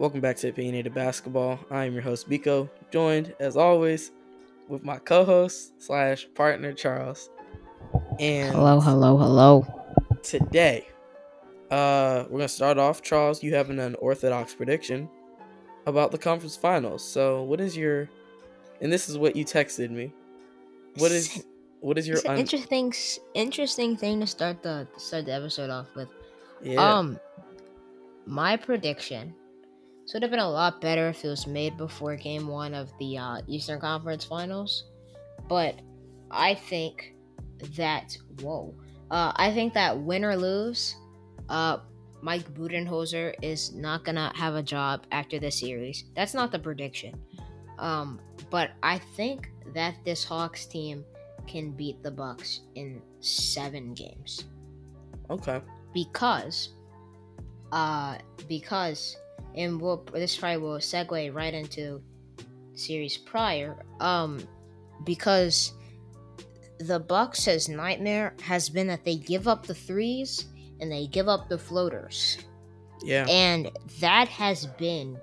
Welcome back to Opinionated Basketball. I am your host Biko, joined as always with my co-host slash partner Charles. And Hello, hello, hello. today, uh, we're gonna start off. Charles, you have an unorthodox prediction about the conference finals. So, what is your? And this is what you texted me. What is? What is your? Un- interesting, interesting thing to start the start the episode off with. yeah. Um, my prediction. So it would have been a lot better if it was made before Game One of the uh, Eastern Conference Finals, but I think that whoa, uh, I think that win or lose, uh, Mike Budenholzer is not gonna have a job after this series. That's not the prediction, um, but I think that this Hawks team can beat the Bucks in seven games okay. because uh because and we'll this probably will segue right into series prior um because the bucks nightmare has been that they give up the threes and they give up the floaters Yeah. and that has been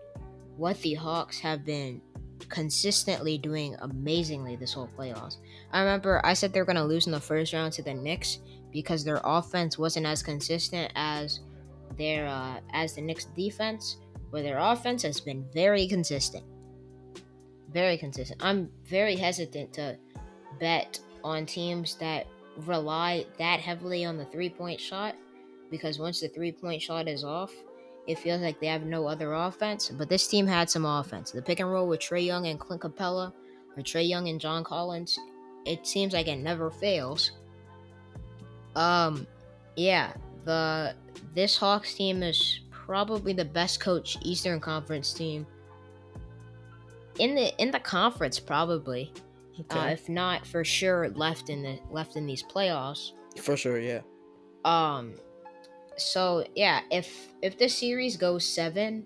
what the Hawks have been consistently doing amazingly this whole playoffs. I remember I said they're going to lose in the first round to the Knicks because their offense wasn't as consistent as their uh, as the Knicks defense, but their offense has been very consistent. Very consistent. I'm very hesitant to bet on teams that rely that heavily on the three-point shot because once the three-point shot is off, it feels like they have no other offense. But this team had some offense. The pick and roll with Trae Young and Clint Capela, or Trae Young and John Collins, it seems like it never fails. Um, yeah, the this Hawks team is probably the best coach Eastern Conference team in the in the conference, probably. Uh, if not for sure, left in the left in these playoffs. For sure. Yeah. Um so yeah, if if this series goes seven,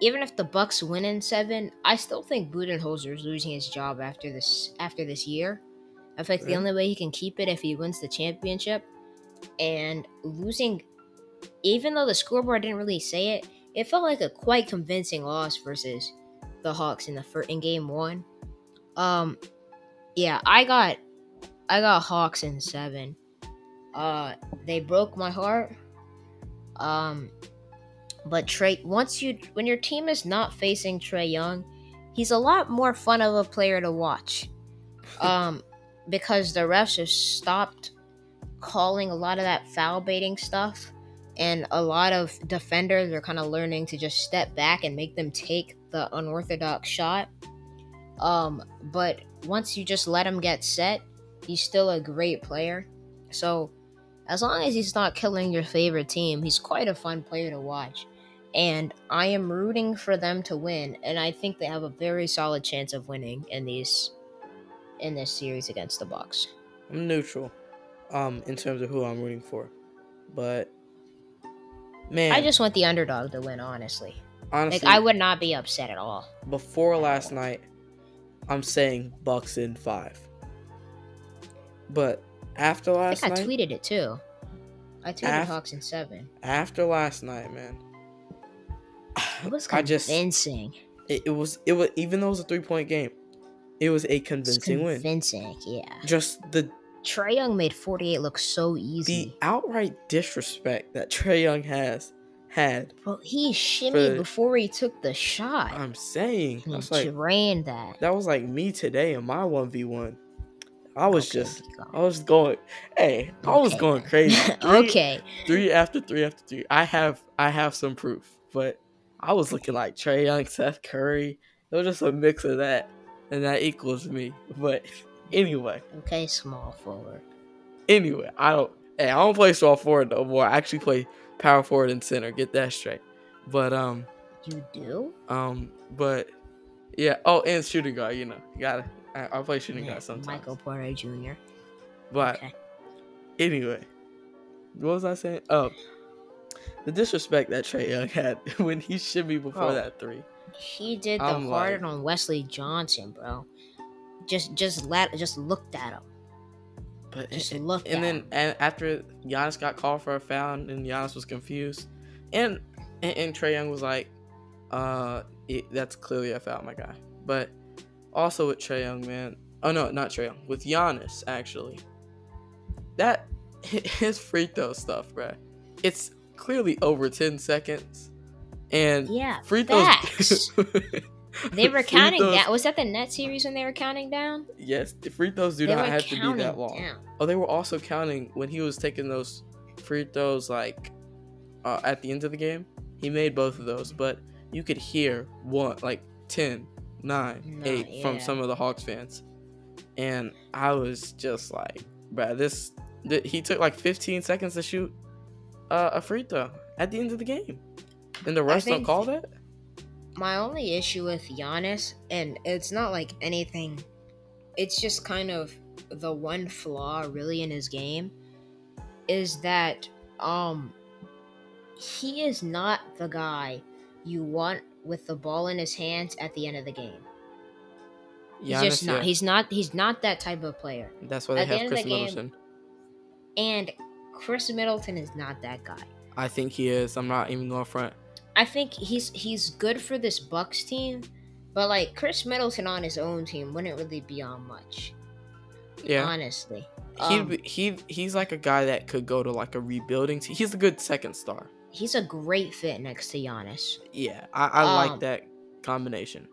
even if the Bucks win in seven, I still think Budenholzer is losing his job after this after this year. I feel like the only way he can keep it if he wins the championship. And losing even though the scoreboard didn't really say it, it felt like a quite convincing loss versus the Hawks in the fir- in game one. Um yeah, I got I got Hawks in seven. Uh they broke my heart. Um, but Trae, once you when your team is not facing Trae Young, he's a lot more fun of a player to watch. Um, because the refs have stopped calling a lot of that foul baiting stuff, and a lot of defenders are kind of learning to just step back and make them take the unorthodox shot. Um, but once you just let him get set, he's still a great player. So as long as he's not killing your favorite team, he's quite a fun player to watch. And I am rooting for them to win, and I think they have a very solid chance of winning in these in this series against the Bucks. I'm neutral, um, in terms of who I'm rooting for, but man, I just want the underdog to win, honestly. honestly, Like I would not be upset at all. before last night, I'm saying Bucks in five. But after I last think I night, tweeted it too. I tweeted Af- Hawks in seven. after last night, man, It was I just convincing. it, it was it was even though it was a three point game, it was a It's convincing win. convincing, yeah. Just the Trae Young made 48 look so easy. the outright disrespect that Trae Young has had. Bro, he shimmied For- before he took the shot. I'm saying He that's like drained that. that was like me today in my one v one. I was Okay, just I was going hey I was going crazy. Three- okay. three after three after three. I have I have some proof, but I was looking like Trae Young, Seth Curry. It was just a mix of that, and that equals me. But anyway, Okay, small forward. anyway, I don't. Hey, I don't play small forward no more. I actually play power forward and center. Get that straight. But um You do? um but yeah. Oh, and shooting guard. You know, you gotta. I, I play shooting Yeah, guard sometimes. Michael Porter Jr. But Okay. anyway, what was I saying? Oh, the disrespect that Trae Young had when he should be before Bro. that three. He did the I'm hard like- on Wesley Johnson, bro. Just just let just looked at him. But Just and, look and at then him. and after Giannis got called for a foul and Giannis was confused, and and, and Trae Young was like, uh, it, that's clearly a foul, my guy. But also with Trae Young, man. Oh no, not Trae Young. With Giannis, actually. That his free throw stuff, bruh. It's clearly over ten seconds, and Yeah, free throws. they were counting throws- down. Was that the net series when they were counting down? Yes, the free throws do they not have to be that long. down. Oh, they were also counting when he was taking those free throws, like uh, at the end of the game. He made both of those, but you could hear one, like 10, 9, No, 8 from some of the Hawks fans. And I was just like, bruh, this. Th- he took like 15 seconds to shoot uh, a free throw at the end of the game. And the refs don't call that? My only issue with Giannis, and it's not like anything, it's just kind of the one flaw really in his game, is that um he is not the guy you want with the ball in his hands at the end of the game. He's just Giannis, not. yeah. He's not. He's not that type of player. That's why they at have of Khris the game- Middleton. And Khris Middleton is not that guy. I think he is. I'm not even going front. I think he's he's good for this Bucks team, but like Khris Middleton on his own team wouldn't really be on much. Yeah. Honestly. Um, be, he he's like a guy that could go to like a rebuilding team. He's a good second star. he's a great fit next to Giannis. Yeah, I, I Um, like that combination.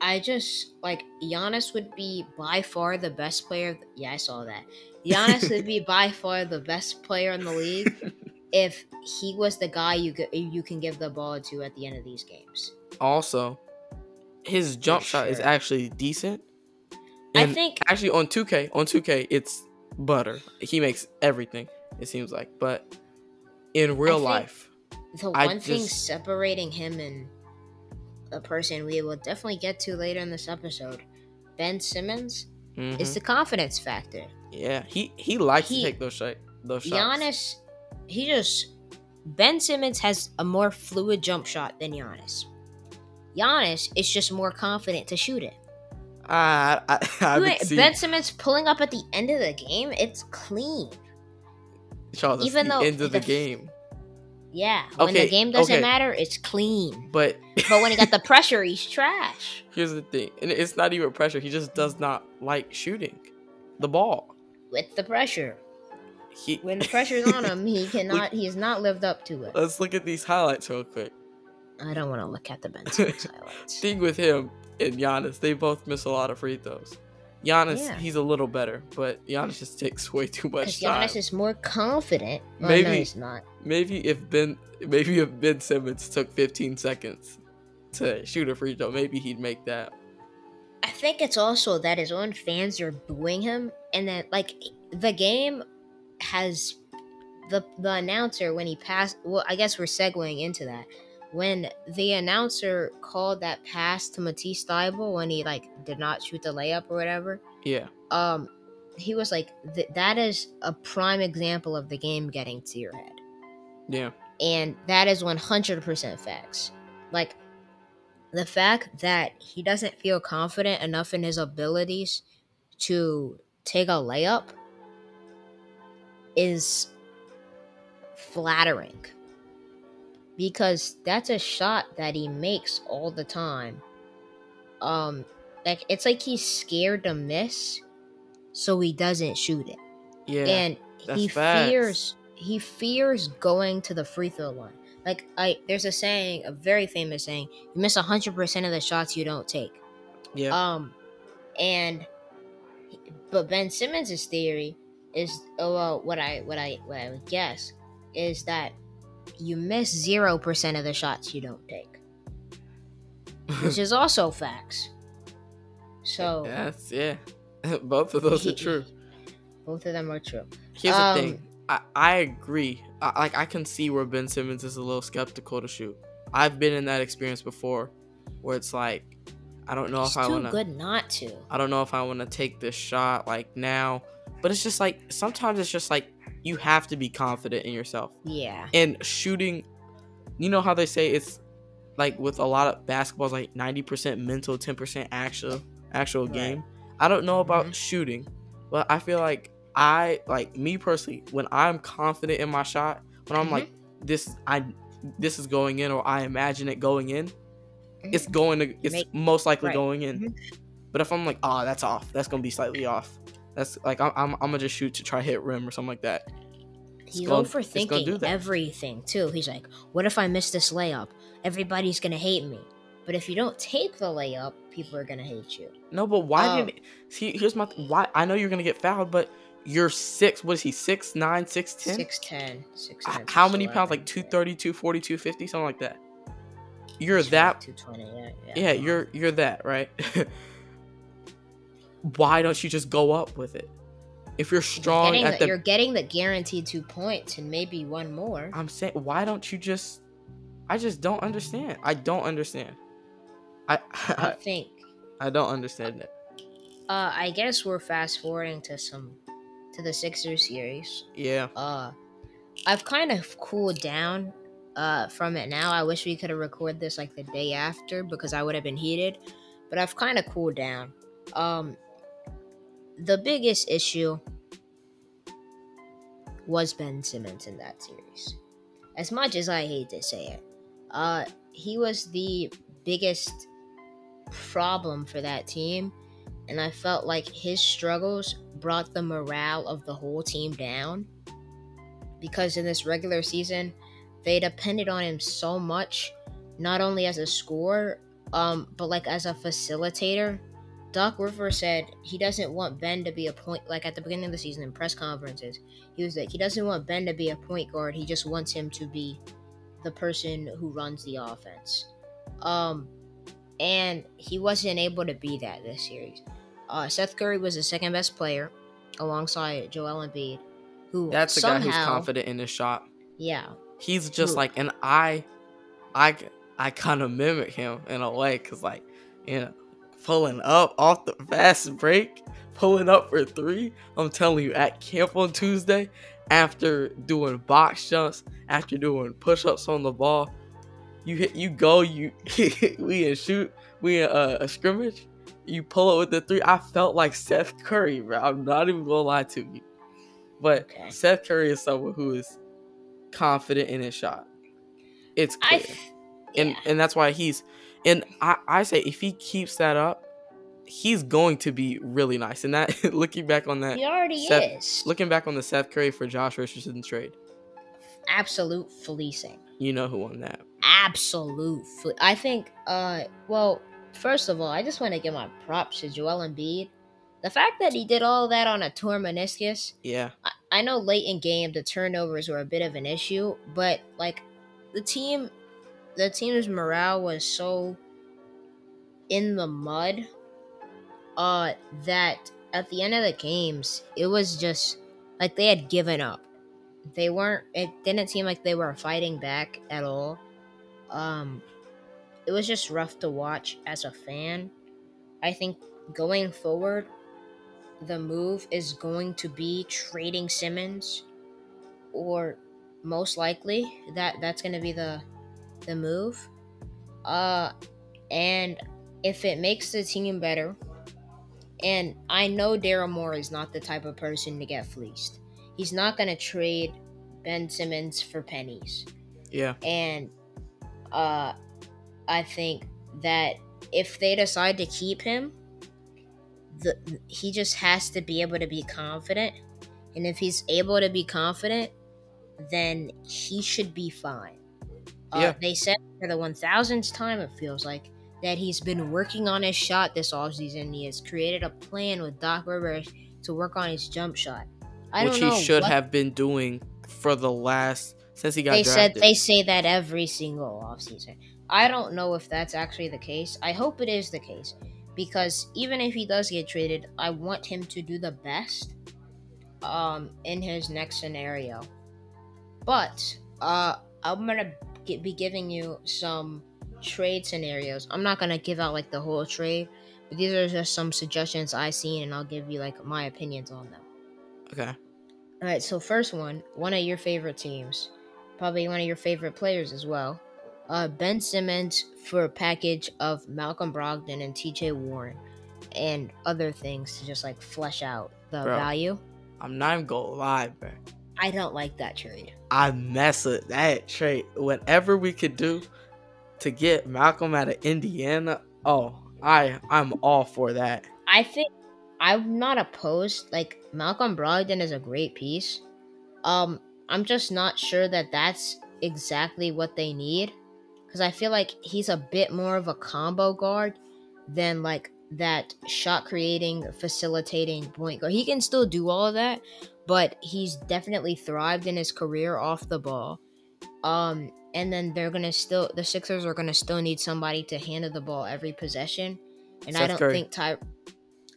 I just like Giannis would be by far the best player. Yeah, I saw that. Giannis would be by far the best player in the league if he was the guy you g- you can give the ball to at the end of these games. Also, his jump shot is actually decent. I think actually on 2K, on 2K, it's butter. He makes everything. It seems like, but in real think- life, the I one thing just- separating him and a person we will definitely get to later in this episode, Ben Simmons, mhm, is the confidence factor. yeah, he he likes he- to take those shot those shots. Giannis, he just Ben Simmons has a more fluid jump shot than Giannis. Giannis is just more confident to shoot it. I I, I You haven't ben Simmons pulling up at the end of the game, it's clean. Charles. Even the though end of the the game, Yeah, when Okay, the game doesn't okay. matter, it's clean. but But when he got the pressure, he's trash. Here's the thing, and it's not even pressure. He just does not like shooting the ball. With the pressure, He, when the pressure's on him, he cannot. He's not lived up to it. Let's look at these highlights real quick. I don't want to look at the Ben Simmons highlights. Thing with him and Giannis, they both miss a lot of free throws. Giannis, Yeah. he's a little better, but Giannis just takes way too much time. Giannis is more confident. Well, no, Maybe- he's not. maybe if Ben, maybe if Ben Simmons took 15 seconds to shoot a free throw, maybe he'd make that. I think it's also that his own fans are booing him, and that like the game has the the announcer when he passed. Well, I guess we're segueing into that. When the announcer called that pass to Matisse Thybulle when he like did not shoot the layup or whatever, Yeah, um, he was like, "Th- "That is a prime example of the game getting to your head." yeah, and that is 100% facts like the fact that he doesn't feel confident enough in his abilities to take a layup is flattering because that's a shot that he makes all the time um like it's like he's scared to miss so he doesn't shoot it yeah. and he facts. fears he fears going to the free throw line. Like I there's a saying, a very famous saying, you miss hundred percent of the shots you don't take. yeah, Um and but Ben Simmons' theory is oh well what I what I what I would guess is that you miss zero percent of the shots you don't take. Which is also facts. So yes, yeah. Both of those are true. both of them are true. Here's Um, the thing. I, I agree. I, like I can see where Ben Simmons is a little skeptical to shoot. I've been in that experience before, where it's like, I don't know if I want to. good not to. I don't know if I want to take this shot like now. But it's just like sometimes it's just like you have to be confident in yourself. Yeah. And shooting, you know how they say it's like with a lot of basketballs like 90% mental, 10% actual actual Right. game. I don't know about Mhm. shooting, but I feel like I like me personally when I'm confident in my shot, when I'm Mhm. like this I this is going in or I imagine it going in, it's going to it's Make- most likely right. going in. Mhm. But if I'm like, oh, that's off, that's gonna be slightly off. That's like I'm I'm, I'm gonna just shoot to try hit rim or something like that. He's overthinking do everything too. He's like, "What if I miss this layup? Everybody's gonna hate me." But if you don't take the layup, people are gonna hate you. No, but why Oh. didn't see? Here's my th- why. I know you're gonna get fouled, but you're six. What is he? Six nine, six ten. Six ten, six H- ten. How many pounds? Like 230, 240, 250, something like that. You're that. Two twenty. Yeah, yeah. Yeah, you're you're that right. why don't you just go up with it? If you're You're strong getting at the, the, you're getting the guaranteed two points and maybe one more. I'm saying, why don't you just? I just don't understand. I don't understand. I I I, think. I don't understand it. Uh, I guess we're fast forwarding to some to the Sixers series. Yeah, Uh, I've kind of cooled down uh from it now. I wish we could have recorded this like the day after because I would have been heated, but I've kind of cooled down. Um, the biggest issue was Ben Simmons in that series. As much as I hate to say it, uh, he was the biggest problem for that team, and I felt like his struggles brought the morale of the whole team down. Because in this regular season, they depended on him so much, not only as a scorer, um, but like as a facilitator. Doc Rivers said he doesn't want Ben to be a point like at the beginning of the season in press conferences. He was like he doesn't want Ben to be a point guard. He just wants him to be the person who runs the offense. Um and he wasn't able to be that this series. Uh, Seth Curry was the second best player alongside Joel Embiid, who that's the somehow, guy who's confident in his shot. Yeah, He's just Who? like, and I, I, I kind of mimic him in a way, cause like, you know, pulling up off the fast break, pulling up for three. I'm telling you, at camp on Tuesday, after doing box jumps, after doing push-ups on the ball, you hit, you go, you we in shoot, we in uh, a scrimmage. You pull up with the three. I felt like Seth Curry, bro. I'm not even gonna lie to you, but Okay. Seth Curry is someone who is confident in his shot. It's clear. I, th- and and that's why he's and I, I say if he keeps that up, he's going to be really nice. And that looking back on that, he already Seth- is looking back on the Seth Curry for Josh Richardson trade, absolute fleecing. you know who won that. Absolute. Fle- I think. Uh, well, first of all, I just want to give my props to Joel Embiid. The fact that he did all that on a torn meniscus. Yeah, I, I know late in game the turnovers were a bit of an issue, but like the team, the team's morale was so in the mud, uh, that at the end of the games it was just like they had given up. They weren't. It didn't seem like they were fighting back at all. Um, it was just rough to watch as a fan. I think going forward, the move is going to be trading Simmons, or most likely that that's going to be the the move. Uh, and if it makes the team better, and I know Daryl Morey is not the type of person to get fleeced. He's not going to trade Ben Simmons for pennies yeah, and uh i think that if they decide to keep him the he just has to be able to be confident and if he's able to be confident then he should be fine uh, Yeah. they said for the 1000th time it feels like that he's been working on his shot this offseason he has created a plan with doc rivers to work on his jump shot i which don't know he should what- have been doing for the last since he got they drafted. said they say that every single offseason. I don't know if that's actually the case. I hope it is the case because even if he does get traded, I want him to do the best um in his next scenario. But uh I'm going to be giving you some trade scenarios. I'm not going to give out like the whole trade, but these are just some suggestions I seen and I'll give you like my opinions on them. okay, All right, so first one, one of your favorite teams, probably one of your favorite players as well. Uh, ben Simmons for a package of Malcolm Brogdon and T.J. Warren, and other things to just like flesh out the Bro. value. I'm not even gonna lie, bro. I don't like that trade. I mess with that trade. Whatever we could do, to get Malcolm out of Indiana. Oh, I I'm all for that. I think I'm not opposed. Like Malcolm Brogdon is a great piece. Um, I'm just not sure that that's exactly what they need because I feel like he's a bit more of a combo guard than like that shot creating, facilitating point guard. He can still do all of that, but he's definitely thrived in his career off the ball. Um, and then they're gonna still the Sixers are gonna still need somebody to handle the ball every possession. And I don't Curry. think Ty,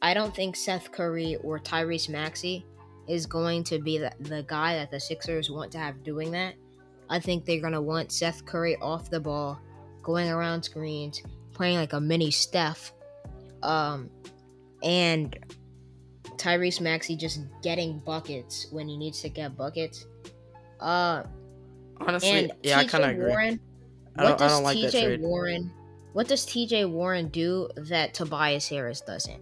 I don't think Seth Curry or Tyrese Maxey is going to be the, the guy that the Sixers want to have doing that. I think they're gonna want Seth Curry off the ball, going around screens, playing like a mini Steph, um, and Tyrese Maxey just getting buckets when he needs to get buckets. Uh, Honestly, yeah, I kind of agree. Warren, I what does don't like that TJ trade. Warren? What does TJ Warren do that Tobias Harris doesn't?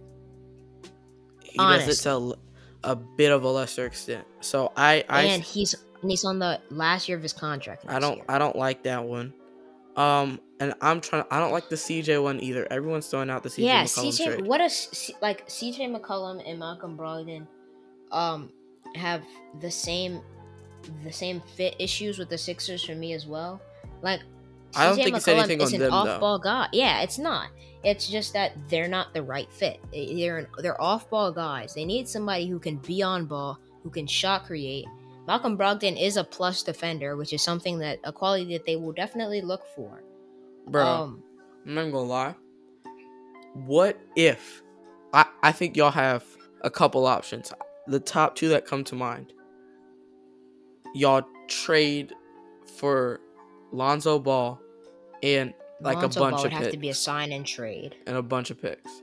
He does it to a bit of a lesser extent. So I I and he's and he's on the last year of his contract. I don't year. I don't like that one. Um, and I'm trying. I don't like the CJ one either. Everyone's throwing out the CJ yeah, McCollum CJ. trade. What does like CJ McCollum and Malcolm Brogdon, um, have the same, the same fit issues with the Sixers for me as well. Like, I don't CJ think it's McCollum anything is on an them, off-ball guy. Yeah, it's not. It's just that they're not the right fit. They're an, they're off-ball guys. They need somebody who can be on ball, who can shot create. Malcolm Brogdon is a plus defender, which is something that a quality that they will definitely look for. Bro, Um, I'm not gonna lie. What if I I think y'all have a couple options. The top two that come to mind. Y'all trade for Lonzo Ball and like Lonzo a bunch Ball of would have picks to be a sign and trade. and a bunch of picks.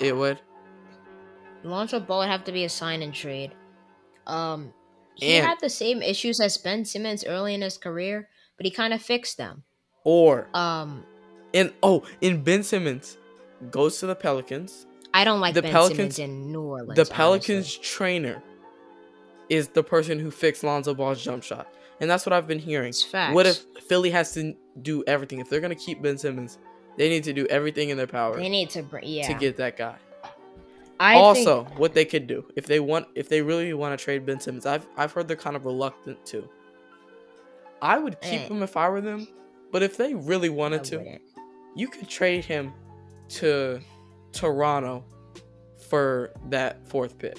It would. Lonzo Ball would have to be a sign and trade. Um, he And- had the same issues as Ben Simmons early in his career, but he kind of fixed them. Or Um, and oh, in Ben Simmons goes to the Pelicans. I don't like The Ben Pelicans- Simmons in New Orleans. the Pelicans honestly. trainer is the person who fixed Lonzo Ball's jump shot. And that's what I've been hearing. What if Philly has to do everything? If they're going to keep Ben Simmons, they need to do everything in their power they need to bring? Yeah, to get that guy. I also, think, what they could do if they want if they really want to trade Ben Simmons, I've I've heard they're kind of reluctant to. I would keep Eh. him if I were them, but if they really wanted to, you could trade him to Toronto for that fourth pick.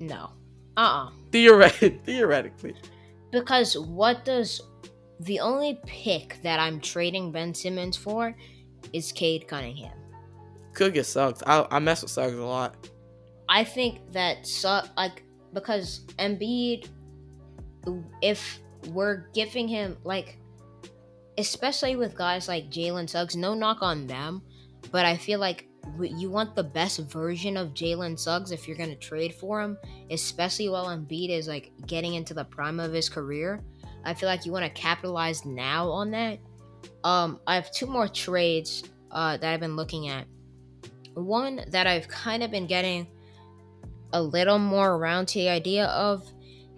no, uh, uh Theoretically, theoretically. because what does the only pick that I'm trading Ben Simmons for is Cade Cunningham. Could get Suggs. I, I mess with Suggs a lot. I think that so like because Embiid, if we're giving him like, especially with guys like Jalen Suggs, no knock on them, but I feel like you want the best version of Jalen Suggs if you're gonna trade for him, especially while Embiid is like getting into the prime of his career. I feel like you want to capitalize now on that. Um, I have two more trades uh, that I've been looking at. One that I've kind of been getting a little more around to the idea of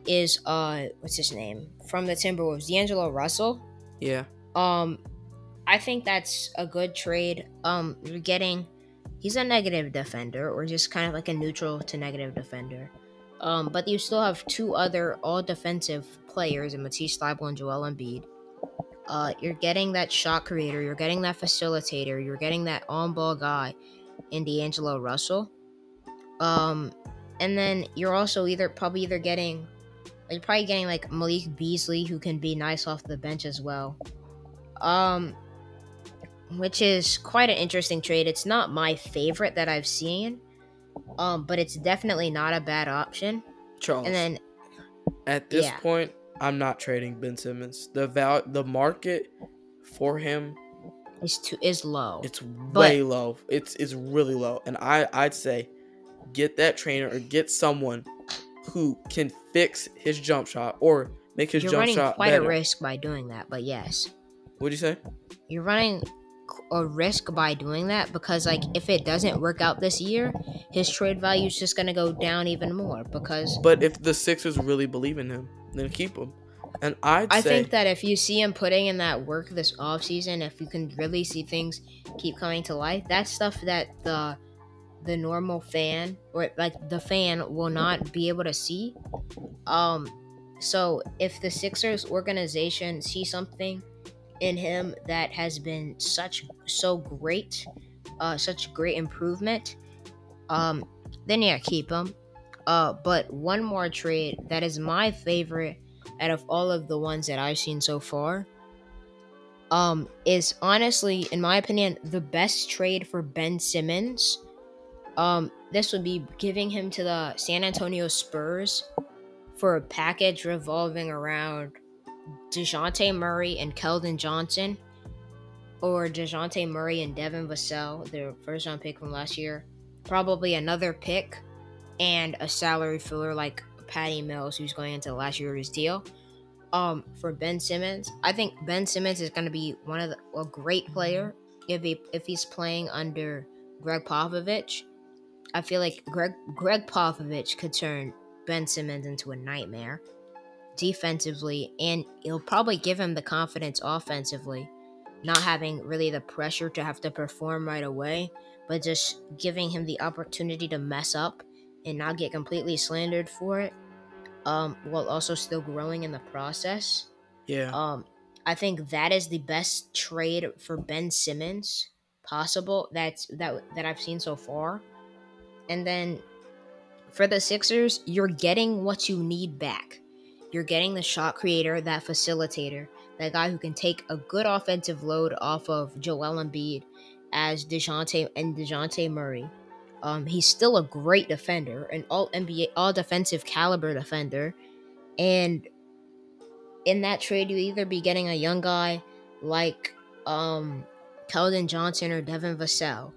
is uh what's his name from the Timberwolves, D'Angelo Russell. Yeah. Um, I think that's a good trade. Um, you're getting he's a negative defender or just kind of like a neutral to negative defender. Um, but you still have two other all defensive players in Matisse Thybulle and Joel Embiid. Uh, you're getting that shot creator, you're getting that facilitator, you're getting that on-ball guy in D'Angelo Russell. Um, and then you're also either probably either getting you're probably getting like Malik Beasley who can be nice off the bench as well. Um which is quite an interesting trade. It's not my favorite that I've seen. Um but it's definitely not a bad option. Charles. And then at this yeah. point, I'm not trading Ben Simmons. The val the market for him is too is low. it's way low. It's it's really low. And I I'd say get that trainer or get someone who can fix his jump shot or make his You're jump running shot quite better. a risk by doing that, but yes. What'd you say? You're running a risk by doing that because like if it doesn't work out this year, his trade value is just going to go down even more because But if the Sixers really believe in him, then keep him. And I'd I say think that if you see him putting in that work this offseason, if you can really see things keep coming to life, that's stuff that the the normal fan or like the fan will not be able to see. Um so if the Sixers organization see something in him that has been such so great, uh such great improvement, um then yeah, keep him. Uh but one more trade that is my favorite out of all of the ones that I've seen so far, um, is honestly, in my opinion, the best trade for Ben Simmons. Um, this would be giving him to the San Antonio Spurs for a package revolving around DeJounte Murray and Keldon Johnson, or DeJounte Murray and Devin Vassell, their first round pick from last year. Probably another pick and a salary filler like Patty Mills, who's going into last year's deal. Um, for Ben Simmons, I think Ben Simmons is going to be one of the, a great player if he if he's playing under Gregg Popovich. I feel like Greg Gregg Popovich could turn Ben Simmons into a nightmare defensively, and it'll probably give him the confidence offensively, not having really the pressure to have to perform right away, but just giving him the opportunity to mess up and not get completely slandered for it, um, while also still growing in the process. yeah. Um, I think that is the best trade for Ben Simmons possible that's that that I've seen so far. And then for the Sixers, you're getting what you need back. You're getting the shot creator, that facilitator, that guy who can take a good offensive load off of Joel Embiid as DeJounte and DeJounte Murray. Um, he's still a great defender, an all NBA, all defensive caliber defender, and in that trade, you either be getting a young guy like um, Keldon Johnson or Devin Vassell,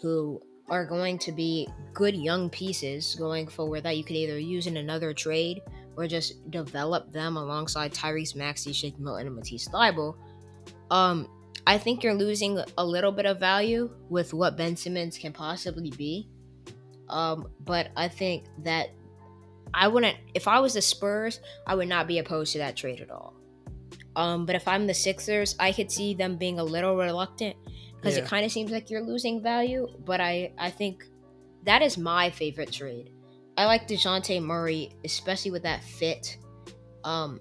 who are going to be good young pieces going forward that you could either use in another trade or just develop them alongside Tyrese Maxey, Shake Milton, and Matisse Thybulle. Um, I think you're losing a little bit of value with what Ben Simmons can possibly be. Um, but I think that I wouldn't if I was the Spurs, I would not be opposed to that trade at all. Um, but if I'm the Sixers, I could see them being a little reluctant because Yeah. it kind of seems like you're losing value. But I, I think that is my favorite trade. I like Dejounte Murray, especially with that fit. Um,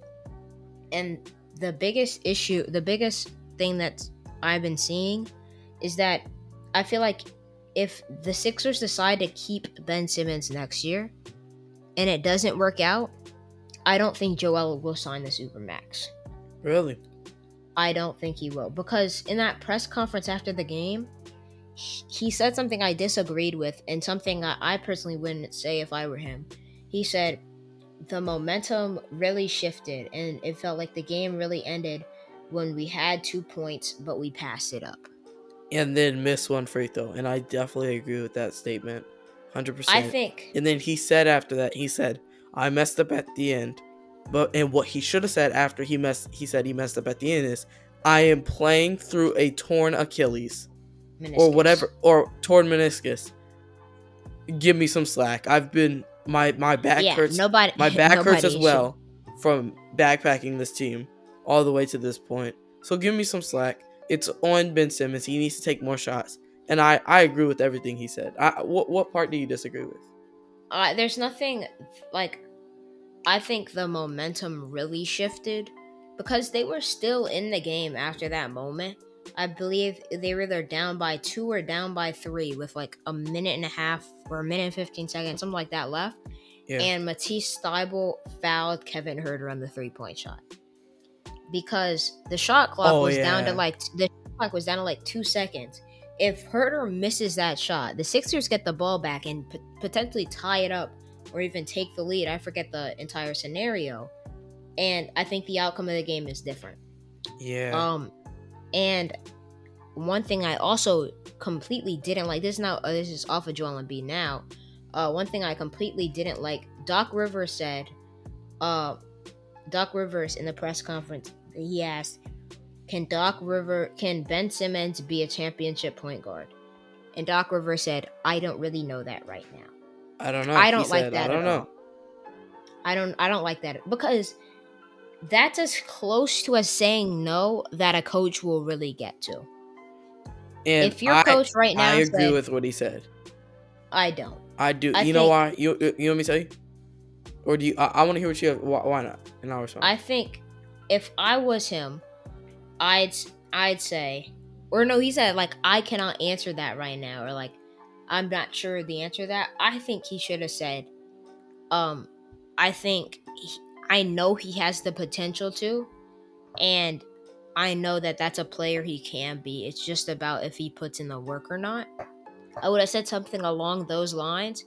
and the biggest issue, the biggest thing that I've been seeing is that I feel like if the Sixers decide to keep Ben Simmons next year and it doesn't work out, I don't think Joel will sign the Supermax. Really? I don't think he will because in that press conference after the game, he said something I disagreed with and something that I personally wouldn't say if I were him. He said the momentum really shifted and it felt like the game really ended when we had two points but we passed it up. And then miss one free throw. And I definitely agree with that statement. 100%. I think And then he said after that, he said, I messed up at the end. But and what he should have said after he messed he said he messed up at the end is I am playing through a torn Achilles or whatever or torn meniscus. Give me some slack. I've been my my back yeah, hurts. nobody My back hurts nobody as should- well from backpacking this team all the way to this point. So give me some slack. It's on Ben Simmons. He needs to take more shots. And I, I agree with everything he said. I, what, what part do you disagree with? uh, there's nothing like I think the momentum really shifted because they were still in the game after that moment. I believe they were either down by two or down by three with like a minute and a half or a minute and 15 seconds, something like that left. Yeah. And Matisse Thybulle fouled Kevin Huerter on the three point shot because the shot clock Oh, was down to like the shot clock was down to like two seconds. If Herter misses that shot, the Sixers get the ball back and p- potentially tie it up or even take the lead. I forget the entire scenario, and I think the outcome of the game is different. yeah. Um, and one thing I also completely didn't like this is now uh, this is off of Joel Embiid now. Uh, one thing I completely didn't like. Doc Rivers said, uh, Doc Rivers in the press conference he asked, "Can Doc River can Ben Simmons be a championship point guard?" And Doc Rivers said, "I don't really know that right now." I don't know. I don't like said, that I don't know. all. I don't I don't like that because that's as close to us saying no that a coach will really get to. And if your I, coach right now I agree said, with what he said. I don't. I do. I you know why? You you you want me to tell you? Or do you? I, I want to hear what you have. Why, why not? And I'll respond. I think if I was him, I'd I'd say, or no, he said like I cannot answer that right now, or like I'm not sure the answer to that. I think he should have said, um, I think he, I know he has the potential to, and I know that that's a player he can be. It's just about if he puts in the work or not. I would have said something along those lines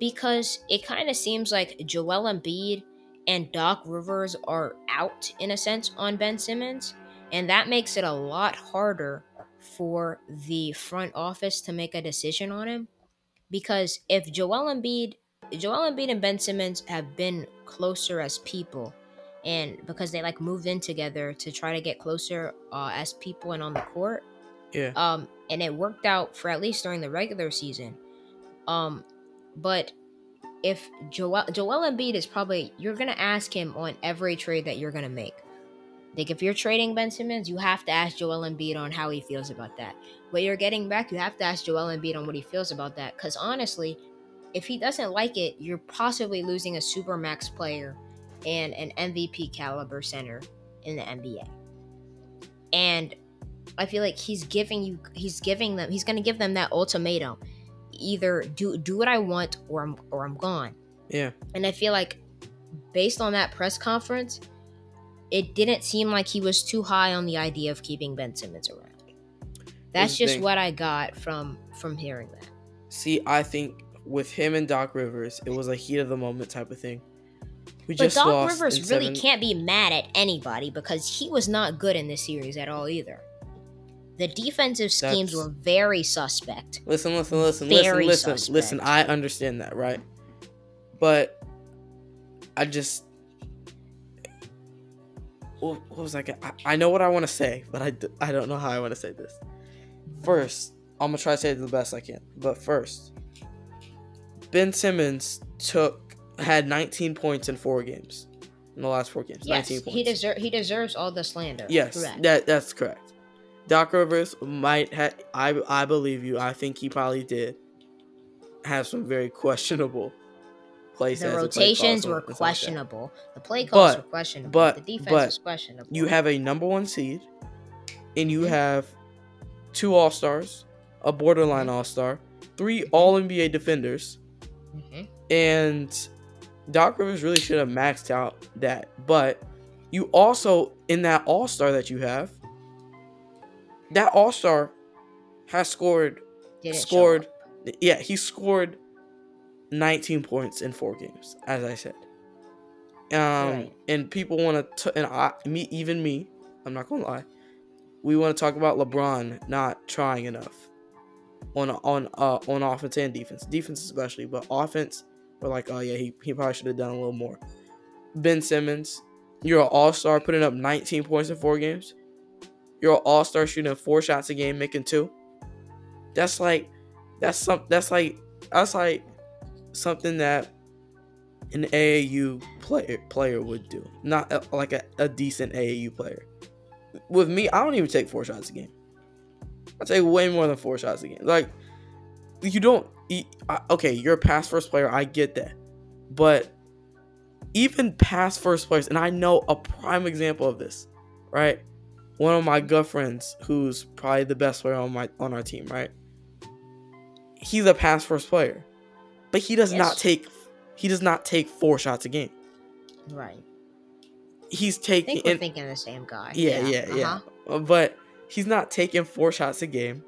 because it kind of seems like Joel Embiid and Doc Rivers are out in a sense on Ben Simmons, and that makes it a lot harder for the front office to make a decision on him. Because if Joel Embiid, Joel Embiid and Ben Simmons have been closer as people, and because they like moved in together to try to get closer uh, as people and on the court, yeah. um, and it worked out for at least during the regular season. Um, but if Joel Joel Embiid is probably you're gonna ask him on every trade that you're gonna make. Like if you're trading Ben Simmons, you have to ask Joel Embiid on how he feels about that. What you're getting back, you have to ask Joel Embiid on what he feels about that. Because honestly, if he doesn't like it, you're possibly losing a supermax player and an MVP caliber center in the NBA. And I feel like he's giving you he's giving them he's gonna give them that ultimatum. Either do do what I want or I'm or I'm gone. Yeah. And I feel like based on that press conference, it didn't seem like he was too high on the idea of keeping Ben Simmons around. That's just thing. what I got from from hearing that. See, I think with him and Doc Rivers, it was a heat of the moment type of thing. We But just Doc Rivers really can't be mad at anybody because he was not good in this series at all either. The defensive schemes That's- were very suspect. Listen, listen, listen, Very listen, listen, listen. I understand that, right? But I just. What what was I, I? I know what I want to say, but I, I don't know how I want to say this. First, I'm gonna try to say it the best I can. But first, Ben Simmons took had 19 points in four games, in the last four games. Yes, 19 points. he deserve he deserves all the slander. Yes, Correct. that that's correct. Doc Rivers might have. I I believe you. I think he probably did have some very questionable plays. the play rotations were like questionable. The play calls But- were questionable. but- the defense but was questionable. You have a number one seed, and you Mhm. have two All Stars, a borderline All Star, three All NBA defenders, Mhm. and Doc Rivers really should have maxed out that. But you also in that All Star that you have, that All Star has scored Didn't scored yeah he scored 19 points in four games as i said um Right. and people want to and i me even me i'm not gonna lie we want to talk about lebron not trying enough on on uh on offense and defense defense especially but offense we're like oh yeah he, he probably should have done a little more ben simmons you're an all-star putting up 19 points in four games you're an all-star shooting four shots a game making two that's like that's some that's like that's like something that an AAU player player would do. Not a, like a, a decent AAU player. With me, I don't even take four shots a game. I take way more than four shots a game. Like you don't. Okay, you're a pass first player. I get that, but even pass first players, and I know a prime example of this, right? One of my good friends, who's probably the best player on my on our team, right? He's a pass first player, but he does not take he does not take four shots a game. Right. He's taking. I think we're and- thinking the same guy. yeah, yeah, yeah. uh-huh. Uh, But he's not taking four shots a game,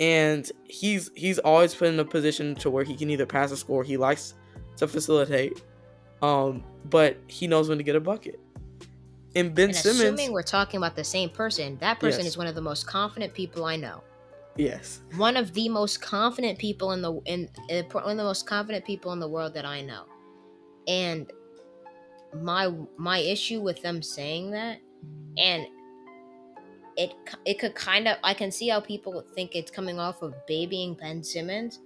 and he's he's always put in a position to where he can either pass or score. He likes to facilitate, um, but he knows when to get a bucket. And Ben And Simmons, assuming we're talking about the same person, that person Yes. is one of the most confident people I know. yes, One of the most confident people in the in uh, one of the most confident people in the world that I know. And my my issue with them saying that and it it could kind of I can see how people think it's coming off of babying Ben Simmons,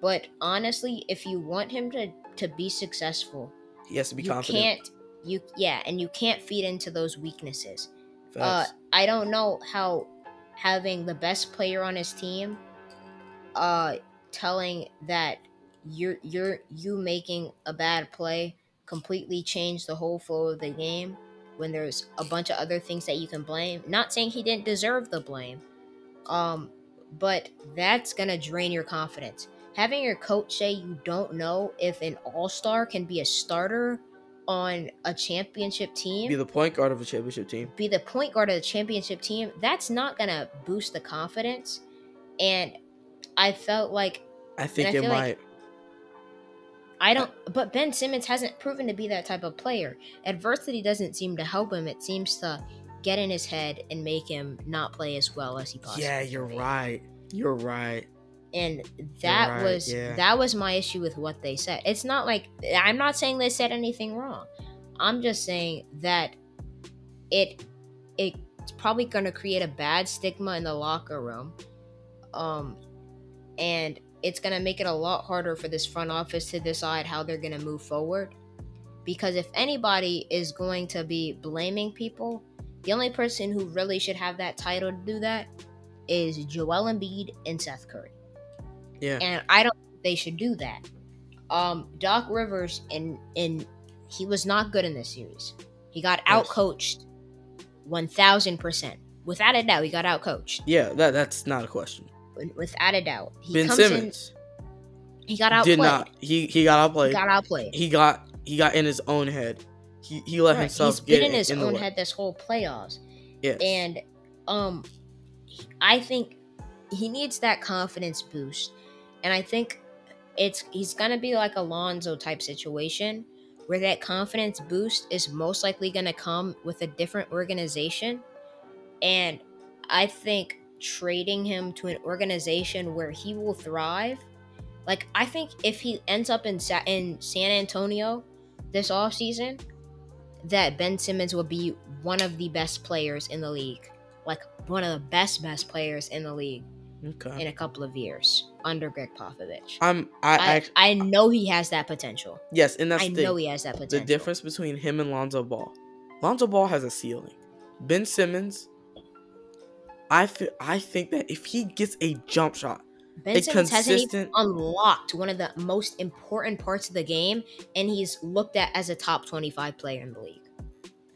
but honestly, if you want him to to be successful, he has to be you confident. can't you yeah, and you can't feed into those weaknesses. Uh, I don't know how having the best player on his team, uh, telling that you're you're you making a bad play completely changed the whole flow of the game when there's a bunch of other things that you can blame. Not saying he didn't deserve the blame, um, but that's gonna drain your confidence. Having your coach say you don't know if an all star can be a starter on a championship team Be the point guard of a championship team. be the point guard of the championship team, that's not gonna boost the confidence. And I felt like I think I it might. like- I don't, but Ben Simmons hasn't proven to be that type of player. Adversity doesn't seem to help him. It seems to get in his head and make him not play as well as he possibly. yeah, you're right. You're right. And that right, was yeah. that was my issue with what they said. It's not like I'm not saying they said anything wrong. I'm just saying that it it's probably going to create a bad stigma in the locker room. Um and it's going to make it a lot harder for this front office to decide how they're going to move forward. Because if anybody is going to be blaming people, the only person who really should have that title to do that is Joel Embiid and Seth Curry Yeah. and I don't think they should do that. Um, Doc Rivers and and he was not good in this series. He got outcoached, one thousand percent, without a doubt. He got outcoached, yeah, that that's not a question. Without a doubt. He ben comes Simmons in, he got outplayed. did not. He he got outplayed. he got outplayed. he got he got in his own head. He he let Right, himself He's get been in his in own head this whole playoffs, Yes. and um, I think he needs that confidence boost, and I think it's he's gonna be like a Lonzo type situation where that confidence boost is most likely gonna come with a different organization, and I think trading him to an organization where he will thrive. Like I think if he ends up in Sa- in San Antonio this offseason, that Ben Simmons will be one of the best players in the league. Like one of the best best players in the league okay. in a couple of years under Gregg Popovich. I'm I, I, I, I know he has that potential. yes, and that's I the know he has that potential. the difference between him and Lonzo Ball. Lonzo Ball has a ceiling. Ben Simmons, I feel, I think that if he gets a jump shot, Ben a Simmons hasn't even consistent- unlocked one of the most important parts of the game, and he's looked at as a top 25 player in the league.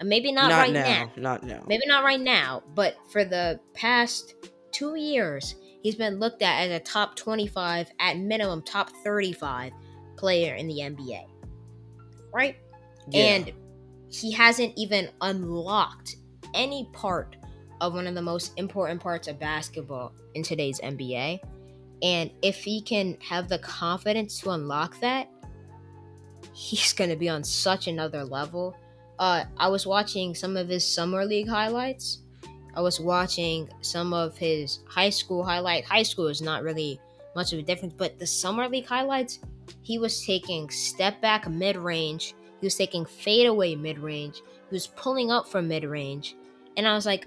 And maybe not, not, right now, now. not now. Maybe not right now, but for the past two years, he's been looked at as a top 25, at minimum top 35 player in the NBA. Right? Yeah. And he hasn't even unlocked any part of one of the most important parts of basketball in today's NBA. And if he can have the confidence to unlock that, he's going to be on such another level. Uh, I was watching some of his summer league highlights. I was watching some of his high school highlight. High school is not really much of a difference, but the summer league highlights, he was taking step back mid range. He was taking fadeaway mid range. He was pulling up from mid range, and I was like,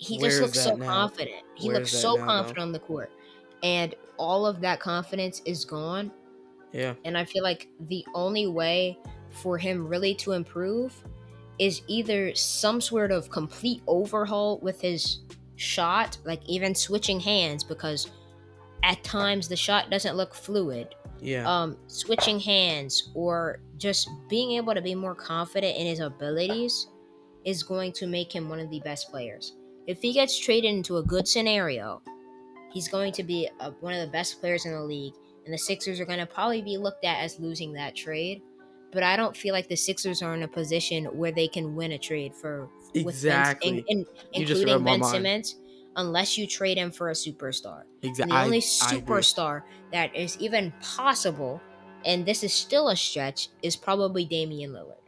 he Where just looks so now? confident. He Where looks so now, though? confident on the court, and all of that confidence is gone. yeah. And I feel like the only way for him really to improve is either some sort of complete overhaul with his shot, like even switching hands, because at times the shot doesn't look fluid. Yeah. Um, switching hands or just being able to be more confident in his abilities is going to make him one of the best players. If he gets traded into a good scenario, he's going to be a, one of the best players in the league, and the Sixers are going to probably be looked at as losing that trade. But I don't feel like the Sixers are in a position where they can win a trade for with Exactly. Ben, in, in, including Ben. Simmons, unless you trade him for a superstar. And exactly. the only I, superstar that is even possible, and this is still a stretch, is probably Damian Lillard.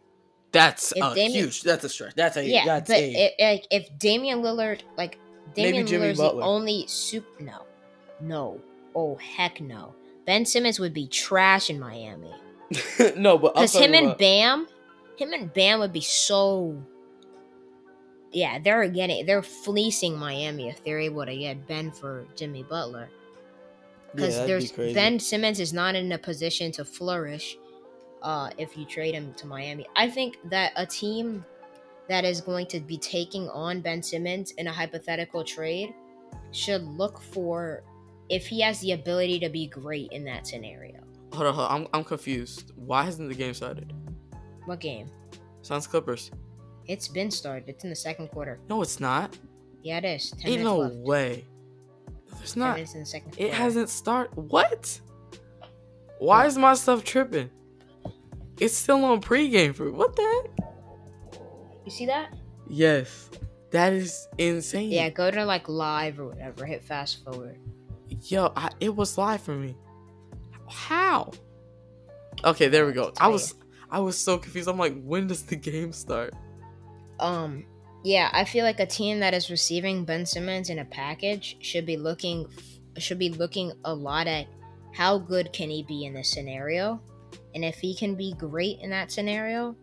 That's if a Damian- huge. That's a stretch. That's a. yeah, that's but a. if, like if Damian Lillard, like Damian Lillard's Butler. the only super. No, no, oh heck no. Ben Simmons would be trash in Miami no, but because him and about- Bam, him and Bam would be so. Yeah, they're getting they're fleecing Miami if they're able to get Ben for Jimmy Butler. Because be there's crazy. Ben Simmons is not in a position to flourish uh, if you trade him to Miami. I think that a team that is going to be taking on Ben Simmons in a hypothetical trade should look for if he has the ability to be great in that scenario. Hold on, hold on. I'm, I'm confused. Why hasn't the game started? What game? Suns Clippers. It's been started. It's in the second quarter. No, it's not. Yeah, it is. 10 Ain't no left. way. There's not. in the second It quarter. hasn't started. What? Why is my stuff tripping? It's still on pregame for what the heck? You see that? Yes, that is insane. Yeah, go to like live or whatever. Hit fast forward. Yo, I, it was live for me. How? Okay, there we go. I was I was so confused. I'm like, when does the game start? Um, yeah, I feel like a team that is receiving Ben Simmons in a package should be looking should be looking a lot at how good can he be in this scenario, and if he can be great in that scenario,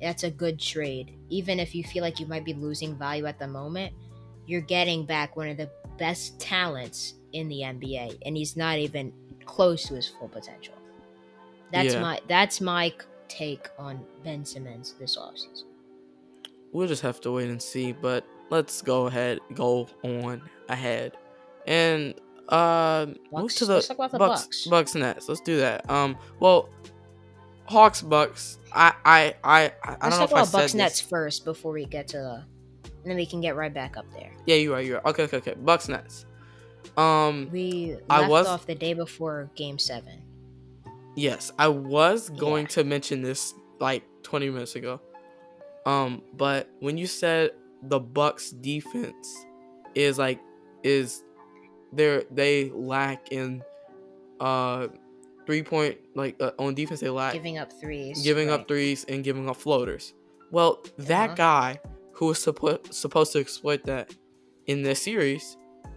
that's a good trade. Even if you feel like you might be losing value at the moment, you're getting back one of the best talents in the NBA, and he's not even close to his full potential. That's Yeah. my that's my take on Ben Simmons this offseason. We'll just have to wait and see. But let's go ahead, go on ahead, and uh, move Bucks? to the Let's talk about the Bucks. Bucks. Bucks Nets. Let's do that. Um, well, Hawks Bucks. I I I I I don't know talk if I about said Bucks this. Nets first before we get to the. And then we can get right back up there. Yeah, you're. You're. Okay, okay, okay. Bucks Nets. Um, We I was- off the day before Game Seven. Yes, I was going Yeah. to mention this like 20 minutes ago. Um, but when you said the Bucks defense is like is they they lack in uh three point like uh, on defense they lack Giving up threes. giving right. up threes and giving up floaters. Well, that Uh-huh. guy who was suppo- supposed to exploit that in this series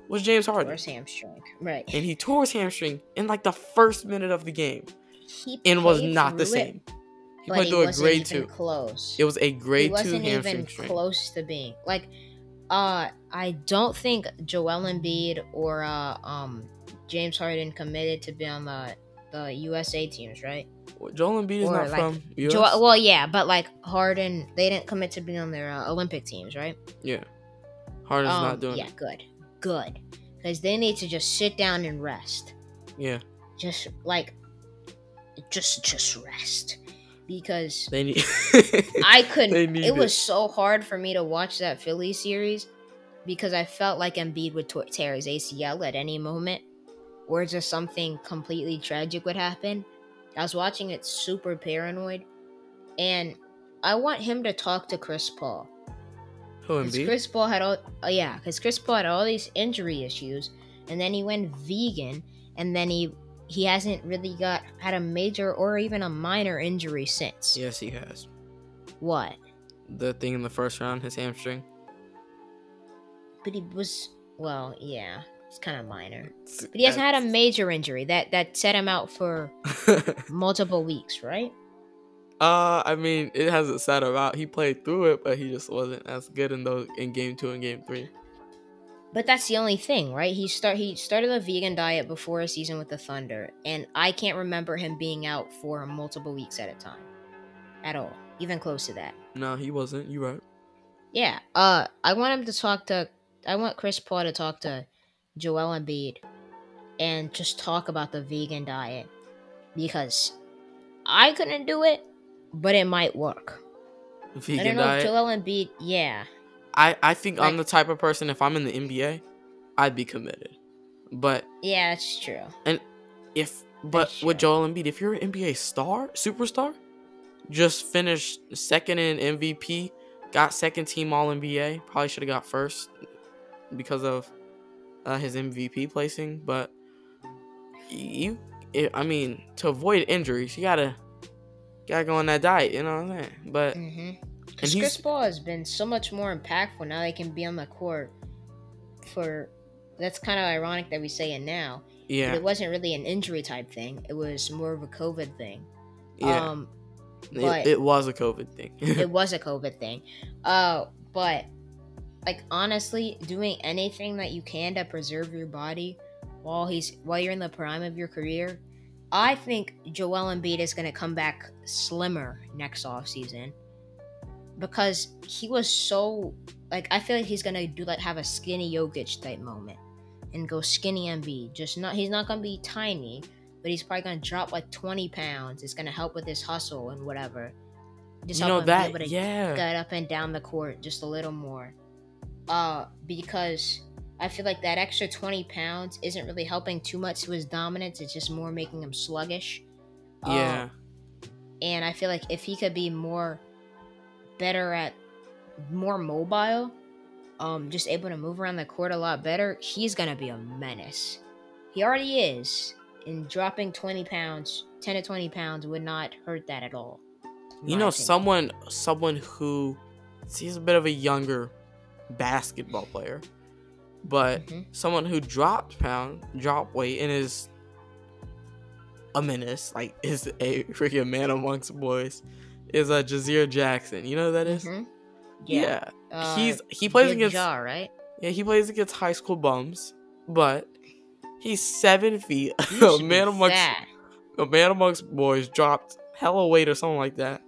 was James Harden. Where's hamstring? Right. And he tore his hamstring in like the first minute of the game He and was not the it, same. He played he through a wasn't grade even two. Close. It was a he grade two wasn't hamstring even strain. close to being like. Uh, I don't think Joel Embiid or uh um James Harden committed to be on the the USA teams, right? Joel Embiid is or, not like, from US. Joel, well, yeah, but like Harden, they didn't commit to being on their uh, Olympic teams, right? yeah, Harden's Um, not doing yeah, it. good, good, because they need to just sit down and rest. Yeah, Just like, just just rest, because they need. I couldn't. need It was so hard for me to watch that Philly series because I felt like Embiid would tear his ACL at any moment, or just something completely tragic would happen. I was watching it super paranoid, and I want him to talk to Chris Paul. Who Because Chris Paul had all, oh yeah, because Chris Paul had all these injury issues, and then he went vegan, and then he he hasn't really got had a major or even a minor injury since. Yes, he has. What? The thing in the first round, his hamstring. But he was well, yeah, it's kind of minor. But he hasn't had a major injury that that set him out for multiple weeks, right? uh, I mean, it hasn't set him out. He played through it, but he just wasn't as good in those in game two and game three. But that's the only thing, right? He start he started a vegan diet before a season with the Thunder, and I can't remember him being out for multiple weeks at a time, at all, even close to that. No, he wasn't. You right. Yeah. Uh, I want him to talk to. I want Chris Paul to talk to Joel Embiid, and just talk about the vegan diet, because I couldn't do it, but it might work. I don't Vegan know diet. if Joel Embiid. Yeah. I I think I'm the type of person. If I'm in the NBA, I'd be committed. But Yeah, that's true. And if but with. Joel Embiid, if you're an NBA star, superstar, just finished second in MVP, got second team All NBA, probably should have got first because of uh, his MVP placing. But you, it, I mean, to avoid injuries, you gotta gotta go on that diet. You know what I'm saying? But Mm-hmm. And Because he's- Chris Paul has been so much more impactful now. They can be on the court for. That's kind of ironic that we say it now. But yeah, it wasn't really an injury type thing. It was more of a COVID thing. yeah, Um, it, but- it was a COVID thing. it was a COVID thing. Uh, but like honestly, doing anything that you can to preserve your body while he's while you're in the prime of your career I think Joel Embiid is going to come back slimmer next offseason because he was so like I feel like he's going to do like have a skinny Jokic type moment and go skinny Embiid. Just not he's not going to be tiny, but he's probably going to drop like 20 pounds. It's going to help with his hustle and whatever. Just You help know him that- be able to yeah. get up and down the court just a little more. Uh, because I feel like that extra 20 pounds isn't really helping too much to his dominance. It's just more making him sluggish. Uh, Yeah. and I feel like if he could be more better at more mobile, um, just able to move around the court a lot better, he's gonna be a menace. He already is, and dropping 20 pounds, 10 to 20 pounds would not hurt that at all. You know, opinion. someone someone who he's a bit of a younger basketball player, but Mhm. someone who dropped pound, dropped weight, and is a menace, like is a freaking man amongst boys, is a uh, Jazeer Jackson. You know who that is? Mhm. Yeah, Uh, he's he plays against Jaw, right? yeah he plays against high school bums, but he's seven feet. A man amongst fat. a man amongst boys dropped hella weight or something like that.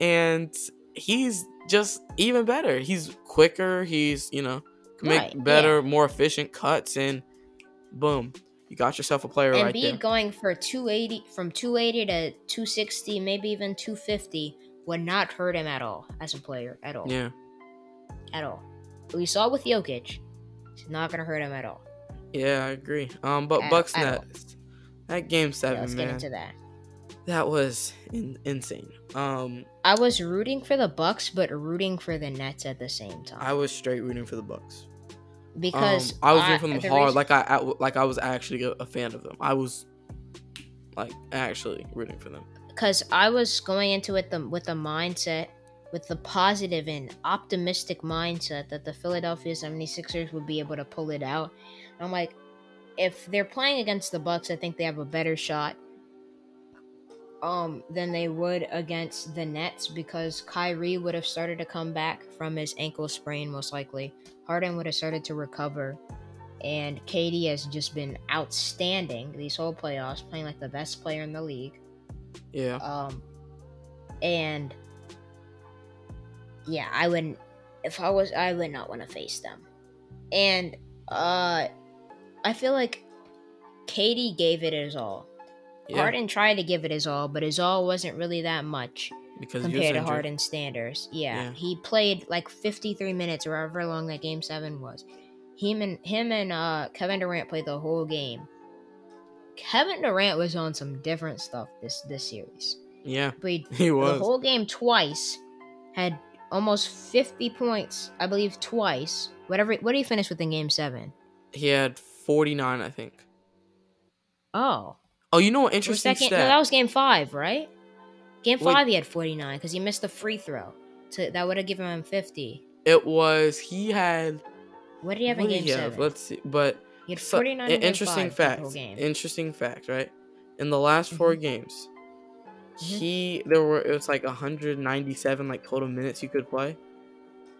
And he's just even better. He's quicker. He's, you know, can make Right, better, more efficient cuts and boom. You got yourself a player And right Embiid there. going for 280 from 280 to 260, maybe even 250 would not hurt him at all as a player at all. Yeah. At all. We saw with Jokic. It's not gonna hurt him at all. Yeah, I agree. Um but At- Bucks at all. That game Yeah, 7, let's get into that. That was in- insane. Um I was rooting for the Bucks, but rooting for the Nets at the same time I was straight rooting for the Bucks. because um, I was rooting for them the hard, reason- like I, I like I was actually a, fan of them. I was like actually rooting for them. because I was going into it the, with the mindset, with the positive and optimistic mindset that the Philadelphia 76ers would be able to pull it out. And I'm like, if they're playing against the Bucks, I think they have a better shot um than they would against the Nets because Kyrie would have started to come back from his ankle sprain most likely. Harden would have started to recover. And KD has just been outstanding these whole playoffs, playing like the best player in the league. Yeah. Um, and yeah, I wouldn't. If I was, I would not want to face them. And uh, I feel like KD gave it his all. Yeah. Harden tried to give it his all, but his all wasn't really that much because compared to. Harden's standards. Yeah, Yeah. he played like 53 minutes or however long that game seven was. Him and him and uh, Kevin Durant played the whole game. Kevin Durant was on some different stuff this this series. Yeah, Played he was the whole game twice. Had almost 50 points, I believe, twice. Whatever. What did he finish with in game seven? He had 49, I think. Oh, Oh, you know what? was Interesting that game? stat. No, that was game five, right? Game Wait. five, he had 49 because he missed the free throw. So that would have given him 50. it was he had. What did he have in game he have? Let's see. But he had 49 an in game interesting fact. Interesting fact, right? In the last 4 Mhm. games, Mhm. he there were it was like 197 like total minutes you could play.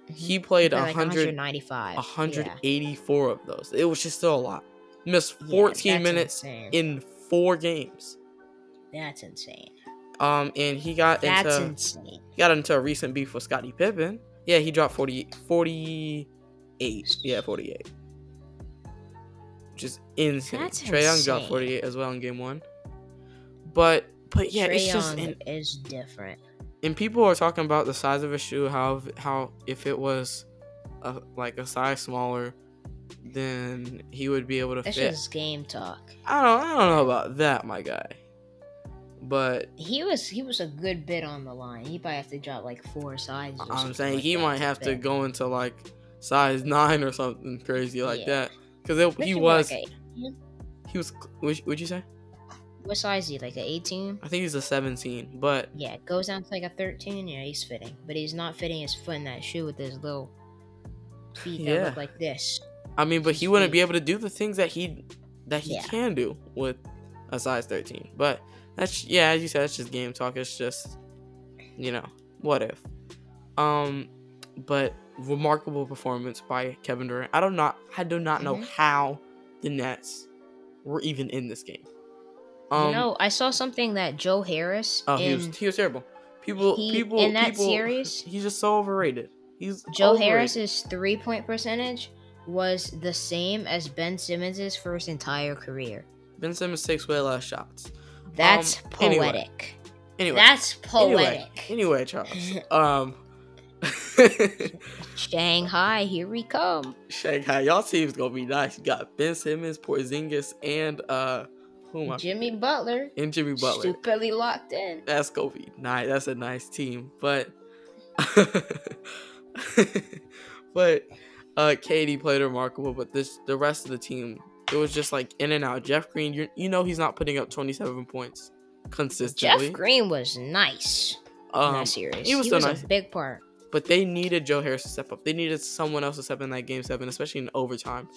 Mhm. He played like 100 195. 184 of those. It was just still a lot. Missed 14 Yeah, minutes insane. in four games. That's insane. Um, and he got That's into insane. he got into a recent beef with Scottie Pippen. Yeah, he dropped 40, 48. Yeah, 48. Which is insane. That's Trae Young dropped 48 as well in game one. But but yeah, Trae it's just Young and, is different. and people are talking about the size of his shoe, how how if it was a, like a size smaller, then he would be able to That's fit. just game talk. I don't I don't know about that, my guy. But He was he was a good bit on the line. He probably have to drop like four sizes. or I'm saying like he might have to go into like size nine or something crazy like Yeah. that because he was like he was would would you say? what size is he? Like a 18? I think he's a 17, but Yeah, it goes down to like a 13. Yeah, he's fitting, but he's not fitting his foot in that shoe with his little feet that Yeah. look like this. I mean, but he wouldn't be able to do the things that he that he Yeah. can do with a size 13. But that's yeah, as you said, that's just game talk. It's just you know what if. Um, but remarkable performance by Kevin Durant. I don't not I do not know Mhm. how the Nets were even in this game. Um, you know, I saw something that Joe Harris oh, he was he was terrible. People, he- people, in that people, series- he's just so overrated. He's Joe overrated. Harris's three point percentage was the same as Ben Simmons's for his entire career. Ben Simmons takes way less shots. That's Um, poetic. Anyway, That's anyway, poetic. Anyway, Charles. um, Shanghai, here we come. Shanghai, y'all team's gonna be nice. You got Ben Simmons, Porzingis, and uh, who am I? Jimmy Butler, And Jimmy Butler. stupidly locked in. That's gonna be nice. That's a nice team, but but uh, KD played remarkable. But this the rest of the team, it was just like in and out. Jeff Green, you you know he's not putting up twenty seven points consistently. Jeff Green was nice in um, that series. he was so nice. a big part. but they needed Joe Harris to step up. They needed someone else to step in that game seven, especially in overtime,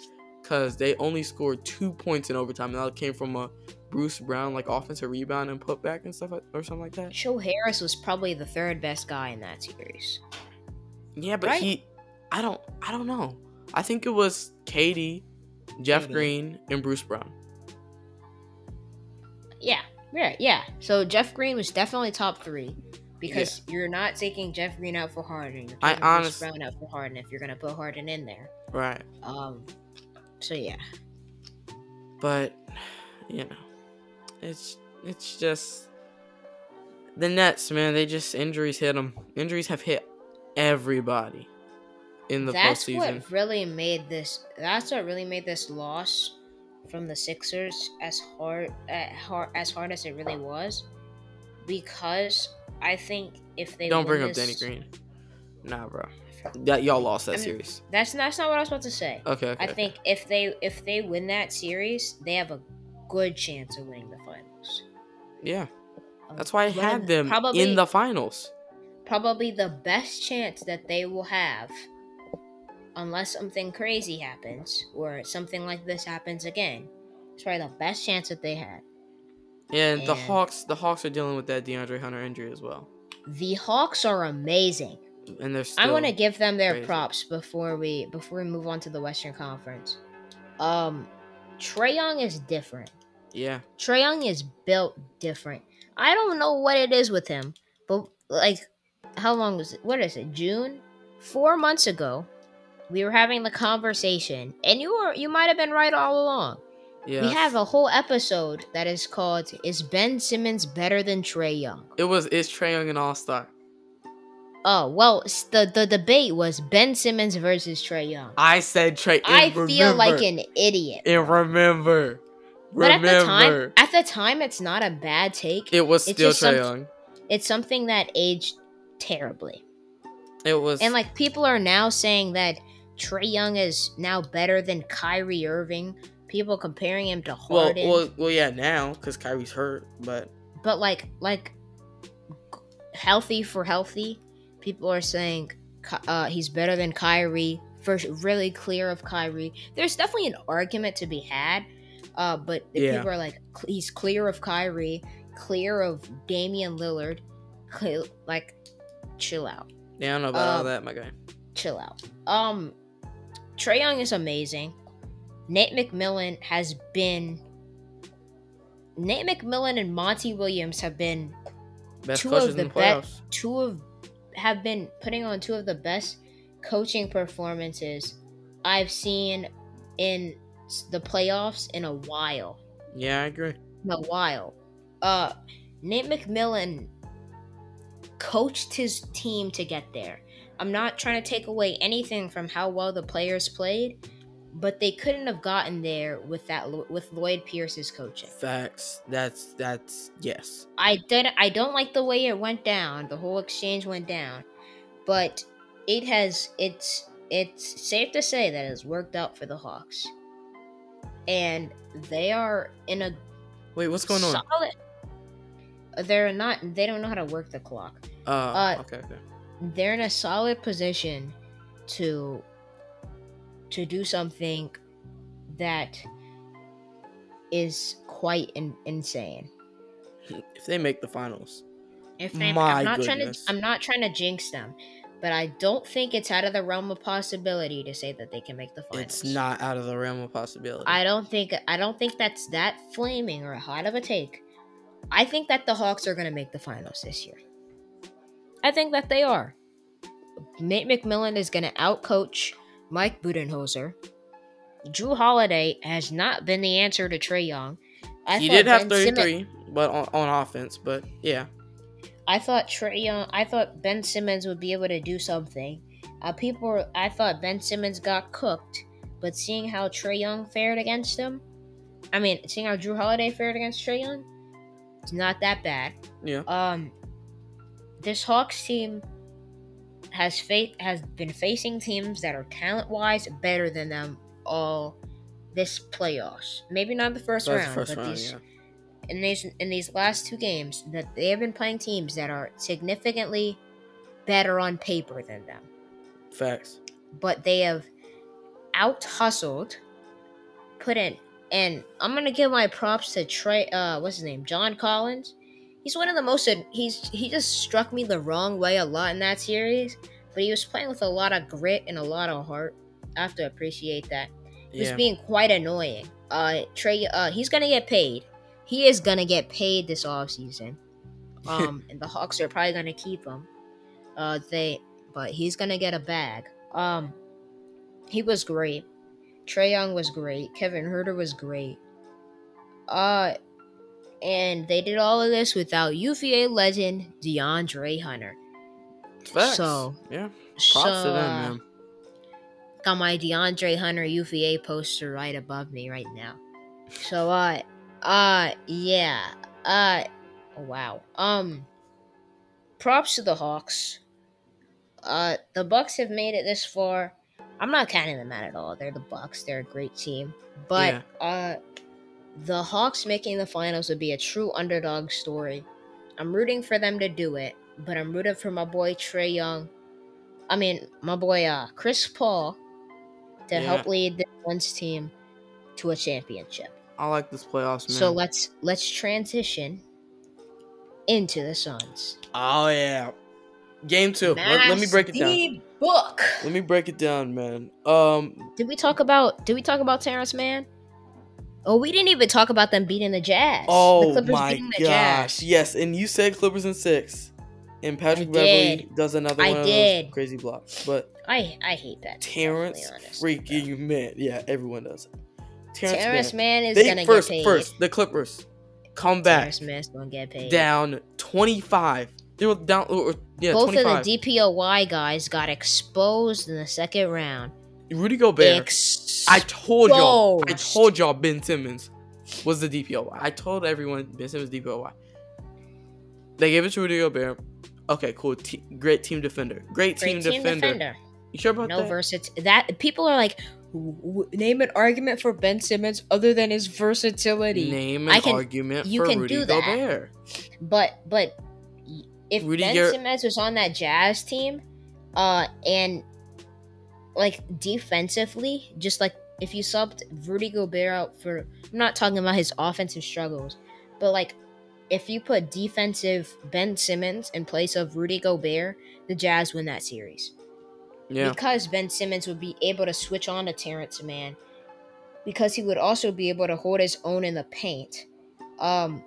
because they only scored two points in overtime, and that came from a Bruce Brown like offensive rebound and putback and stuff like, or something like that. Joe Harris was probably the third best guy in that series. Yeah, but Right. he, I don't, I don't know. I think it was KD, Jeff Maybe. Green, and Bruce Brown. Yeah, yeah, yeah. So Jeff Green was definitely top three because you're not taking Jeff Green out for Harden. You're I taking Bruce Brown out for Harden if you're gonna put Harden in there. Right, Um. So yeah, but you know, it's it's just the Nets, man. They just injuries hit them. Injuries have hit everybody in the that's postseason. what really made this. That's what really made this loss from the Sixers as hard, hard as hard as it really was, because I think if they Don't bring up Danny Green. Nah, bro. That y'all lost that I mean, series. That's that's not what I was about to say. Okay, okay. I think if they if they win that series, they have a good chance of winning the finals. yeah, Um, that's why I had them probably, in the finals. probably the best chance that they will have, unless something crazy happens or something like this happens again. It's probably the best chance that they had. And the Hawks, the Hawks are dealing with that DeAndre Hunter injury as well, The Hawks are amazing. and they're still. I want to give them their crazy. props before we before we move on to the Western Conference. Um, Trae Young is different. Yeah, Trae Young is built different. I don't know what it is with him, but like, how long was it? What is it? June? Four months ago, we were having the conversation, and you were you might have been right all along. yeah. We have a whole episode that is called "Is Ben Simmons better than Trae Young?" It was "Is Trae Young an All Star. Oh well, the the debate was Ben Simmons versus Trae Young. I said Trae. I and feel like an idiot. And remember, remember, But at the time, at the time, it's not a bad take. it was still Trae Young. It's something that aged terribly. It was And like people are now saying that Trae Young is now better than Kyrie Irving. People comparing him to well, Harden. well, well, yeah, now because Kyrie's hurt, but but like like healthy for healthy, people are saying uh, he's better than Kyrie. First, really clear of Kyrie. There's definitely an argument to be had, uh, but the Yeah. people are like he's clear of Kyrie, clear of Damian Lillard. Clear, like, chill out. yeah, I don't know about all Um, that, my guy. chill out. Um, Trae Young is amazing. Nate McMillan has been. Nate McMillan and Monty Williams have been Best two of the the best. Two of have been putting on two of the best coaching performances I've seen in the playoffs in a while. Yeah, I agree. In a while. Uh, Nate McMillan coached his team to get there. I'm not trying to take away anything from how well the players played, but they couldn't have gotten there with that with Lloyd Pierce's coaching. Facts. That's that's yes. I did I don't like the way it went down. The whole exchange went down. But it has it's it's safe to say that it has worked out for the Hawks. And they are in a Wait, what's going on? solid they're not they don't know how to work the clock. Uh, uh, okay, okay. They're in a solid position to to do something that is quite in, insane. If they make the finals, If they, My I'm not goodness. trying to, I'm not trying to jinx them, but I don't think it's out of the realm of possibility to say that they can make the finals. it's not out of the realm of possibility. I don't think, I don't think that's that flaming or hot of a take. I think that the Hawks are going to make the finals this year. I think that they are. Nate McMillan is going to outcoach Mike Budenholzer. Jrue Holiday has not been the answer to Trae Young. I he did have 33, but on, on offense, but yeah. I thought Trae Young, I thought Ben Simmons would be able to do something. Uh, people, I thought Ben Simmons got cooked, but seeing how Trae Young fared against him, I mean, seeing how Jrue Holiday fared against Trae Young, it's not that bad. Yeah. Um, this Hawks team has fa- has been facing teams that are talent wise better than them all this playoffs. Maybe not the first round, the first but round, these yeah. in these in these last two games that they have been playing teams that are significantly better on paper than them. Facts. But they have out hustled, put in, and I'm gonna give my props to Trae. Uh, what's his name? John Collins. He's one of the most. He's he just struck me the wrong way a lot in that series, but he was playing with a lot of grit and a lot of heart. I have to appreciate that. He yeah. was being quite annoying. Uh, Trae. Uh, he's gonna get paid. He is gonna get paid this off season. Um, and the Hawks are probably gonna keep him. Uh, they, but he's gonna get a bag. Um, he was great. Trae Young was great. Kevin Huerter was great. Uh, and they did all of this without UVA legend DeAndre Hunter. Facts. So yeah, props so, to them, man. Got my DeAndre Hunter UVA poster right above me right now. So uh, uh, yeah, uh, wow. Um, props to the Hawks. Uh, the Bucks have made it this far. I'm not counting them out at all. They're the Bucks. They're a great team. But yeah. uh the Hawks making the finals would be a true underdog story. I'm rooting for them to do it, but I'm rooting for my boy Trae Young. I mean, my boy uh Chris Paul to yeah. help lead the Suns team to a championship. I like this playoffs, man. So let's let's transition into the Suns. Oh yeah. Game two. Let, let, me break it down. Book. Let me break it down, man. Um, did we talk about? Did we talk about Terance Mann? Oh, we didn't even talk about them beating the Jazz. Oh the my gosh, Jazz. yes! And you said Clippers in six, and Patrick Beverley does another I one did. of those crazy blocks. But I I hate that. Terance freaking man, yeah, everyone does. Terance, Terance Mann, Mann is they, gonna first, get paid. First, the Clippers come back. Terance Mann's gonna get paid. Down twenty five they were down. Or, yeah, Both 25. of the DPOY guys got exposed in the second round. Rudy Gobert. I told y'all. I told y'all Ben Simmons was the DPOY. I told everyone Ben Simmons DPOY. They gave it to Rudy Gobert. Okay, cool. Great team defender. Great team, great team defender. defender. You sure about no that? No versatility. That people are like, name an argument for Ben Simmons other than his versatility. Name an can, argument you for can Rudy do that. Gobert. But but if Rudy Ben Gar- Simmons was on that Jazz team, uh, and like defensively, just like if you subbed Rudy Gobert out for, I'm not talking about his offensive struggles, but like if you put defensive Ben Simmons in place of Rudy Gobert, the Jazz win that series. Yeah. Because Ben Simmons would be able to switch on to Terance Mann, because he would also be able to hold his own in the paint. Um,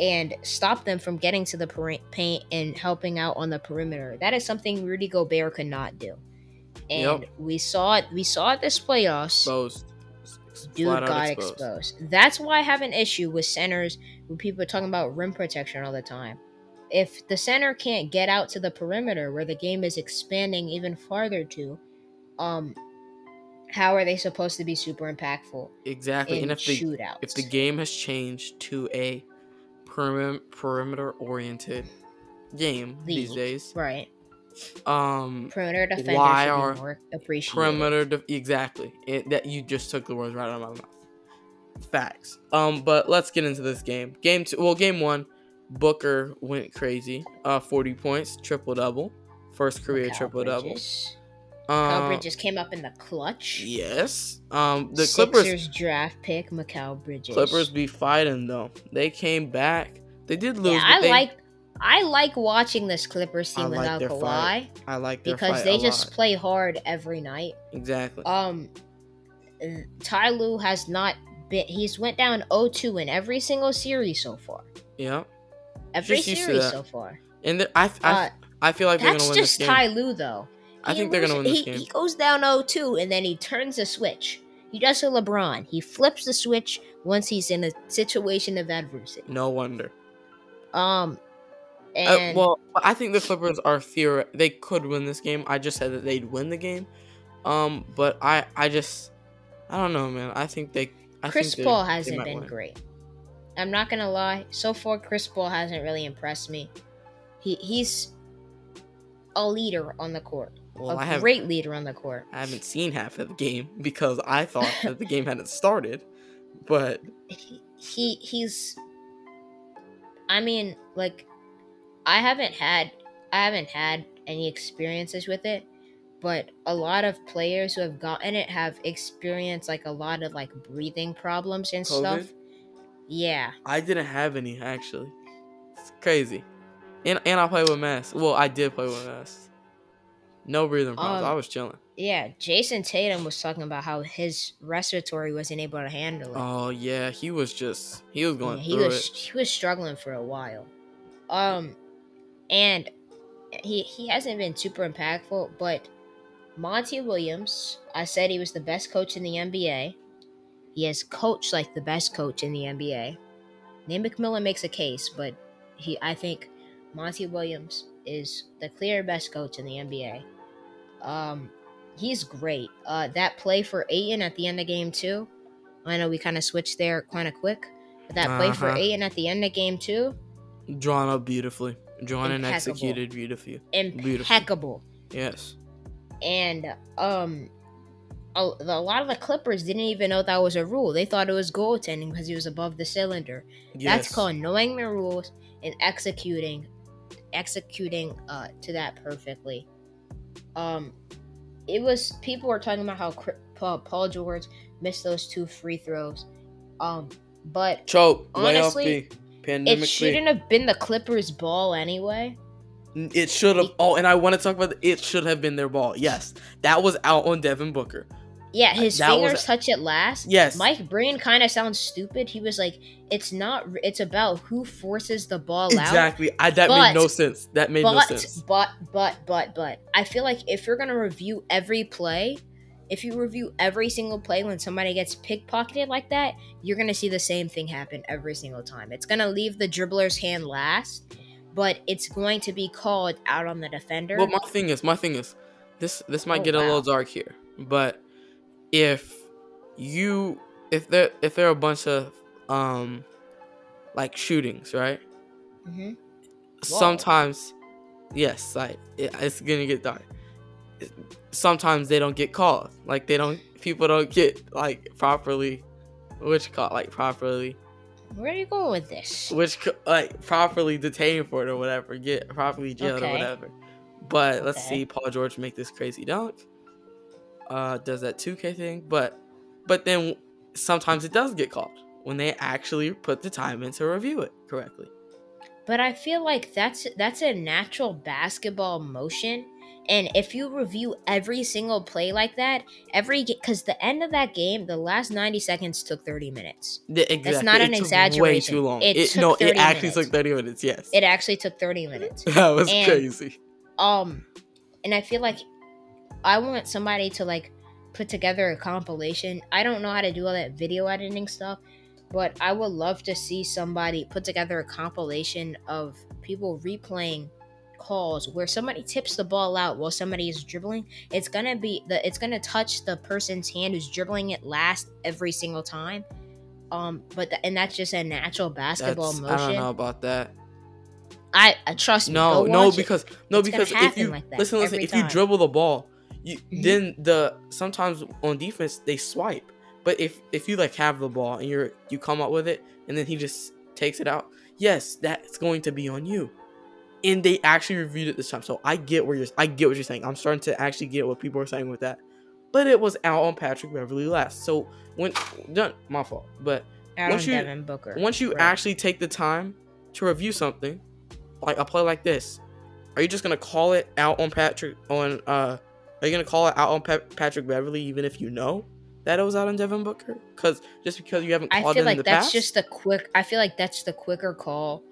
and stop them from getting to the paint and helping out on the perimeter. That is something Rudy Gobert could not do. And yep. we saw it. We saw it this playoffs. Exposed. Dude got exposed. exposed. That's why I have an issue with centers when people are talking about rim protection all the time. If the center can't get out to the perimeter where the game is expanding even farther to, um, how are they supposed to be super impactful? Exactly. and if the shootouts? if the game has changed to a perim- perimeter oriented game League. these days. Right. Um, perimeter defenders why are more Perimeter de- exactly. It, that you just took the words right out of my mouth. Facts. Um, but let's get into this game. Game two. Well, game one, Booker went crazy. Uh, forty points, triple double, first career triple double. Uh, Bridges came up in the clutch. Yes. Um, the Sixers Clippers draft pick Mikal Bridges. Clippers be fighting though. They came back. They did lose. Yeah, I they, like. I like watching this Clippers team I without like Kawhi. Fight. I like because they just lot. play hard every night. Exactly. Um, Ty Lue has not been. He's went down 0-2 in every single series so far. Yeah. every Just series so far. And the- I, I, Uh, I feel like they're That's gonna win just this game. Ty Lue, though. I He think they're gonna win this he, game. He goes down 0-2 and then he turns the switch. He does a LeBron. He flips the switch once he's in a situation of adversity. No wonder. Um, Uh, well, I think the Clippers are theoret. They could win this game. I just said that they'd win the game. Um, but I, I just, I don't know, man. I think they. I Chris think they- Paul they hasn't might been win. great. I'm not gonna lie. So far, Chris Paul hasn't really impressed me. He he's a leader on the court, Well, a great leader on the court. I haven't seen half of the game because I thought that the game hadn't started. But he, he he's i mean like i haven't had i haven't had any experiences with it but a lot of players who have gotten it have experienced like a lot of like breathing problems and stuff yeah I didn't have any actually. It's crazy. And and I play with masks. Well, I did play with masks. No breathing problems. Um, I was chilling. yeah jayson tatum was talking about how his respiratory wasn't able to handle it Oh yeah, he was just he was going Yeah, he through was it. he was struggling for a while. Um and he he hasn't been super impactful, but Monty Williams, I said he was the best coach in the NBA. He has coached like the best coach in the NBA. Nate McMillan makes a case, but he I think Monty Williams is the clear best coach in the NBA. Um he's great. Uh that play for Ayton at the end of game two. I know we kind of switched there kind of quick. But that play for Uh-huh. Ayton at the end of game two, Drawn up beautifully. Drawn and executed beautifully. impeccable. Yes. And um, a, a lot of the Clippers didn't even know that was a rule. They thought it was goaltending because he was above the cylinder. Yes. That's called knowing the rules and executing, executing uh to that perfectly. Um, it was people were talking about how Paul, Paul George missed those two free throws. Um, but choke. honestly, It shouldn't have been the Clippers' ball anyway. It should have. Oh, and I want to talk about. The, it should have been their ball. Yes, that was out on Devin Booker. Yeah, uh, his That was- fingers touch it last. Yes. Mike Breen kind of sounds stupid. He was like, "It's not. It's about who forces the ball out." Exactly. I that made no sense. That made no But sense. but but but but I feel like if you're gonna review every play, if you review every single play when somebody gets pickpocketed like that, you're gonna see the same thing happen every single time. It's gonna leave the dribbler's hand last, but it's going to be called out on the defender. Well, my thing is, my thing is, this this might Oh, get a little dark here, but if you if there if there are a bunch of um like shootings, right? hmm Sometimes, yes, like it, it's gonna get dark. Sometimes they don't get called, like they don't people don't get like properly, which call like properly, Where are you going with this? which like properly detained for it or whatever, get properly jailed or whatever. But let's see Paul George make this crazy dunk. Uh, does that 2K thing, but but then sometimes it does get called when they actually put the time in to review it correctly. But I feel like that's that's a natural basketball motion. And if you review every single play like that, every because the end of that game, the last ninety seconds took thirty minutes. Yeah, exactly. not It an took Way too long. It It, no, it actually minutes. took thirty minutes. Yes, It actually took thirty minutes. that was and- crazy. Um, and I feel like I want somebody to like put together a compilation. I don't know how to do all that video editing stuff, but I would love to see somebody put together a compilation of people replaying calls where somebody tips the ball out while somebody is dribbling. It's gonna be the it's gonna touch the person's hand who's dribbling it last every single time. Um, but th- and that's just a natural basketball That's, motion. I don't know about that. I, I trust me. No, no, watch it. because no, It's because if you like that listen, listen, if you dribble the ball, you Mhm. then the sometimes on defense they swipe. But if if you like have the ball and you're you come up with it and then he just takes it out, yes, that's going to be on you. And they actually reviewed it this time, so I get where you're. I get what you're saying. I'm starting to actually get what people are saying with that. But it was out on Patrick Beverley last, so when done, my fault. But Out once you- Devin Booker. once you Right. actually take the time to review something, like a play like this, are you just gonna call it out on Patrick on uh are you gonna call it out on Pa- Patrick Beverley even if you know that it was out on Devin Booker? Cause just because you haven't I feel like the that's past, just the quick. I feel like that's the quicker call,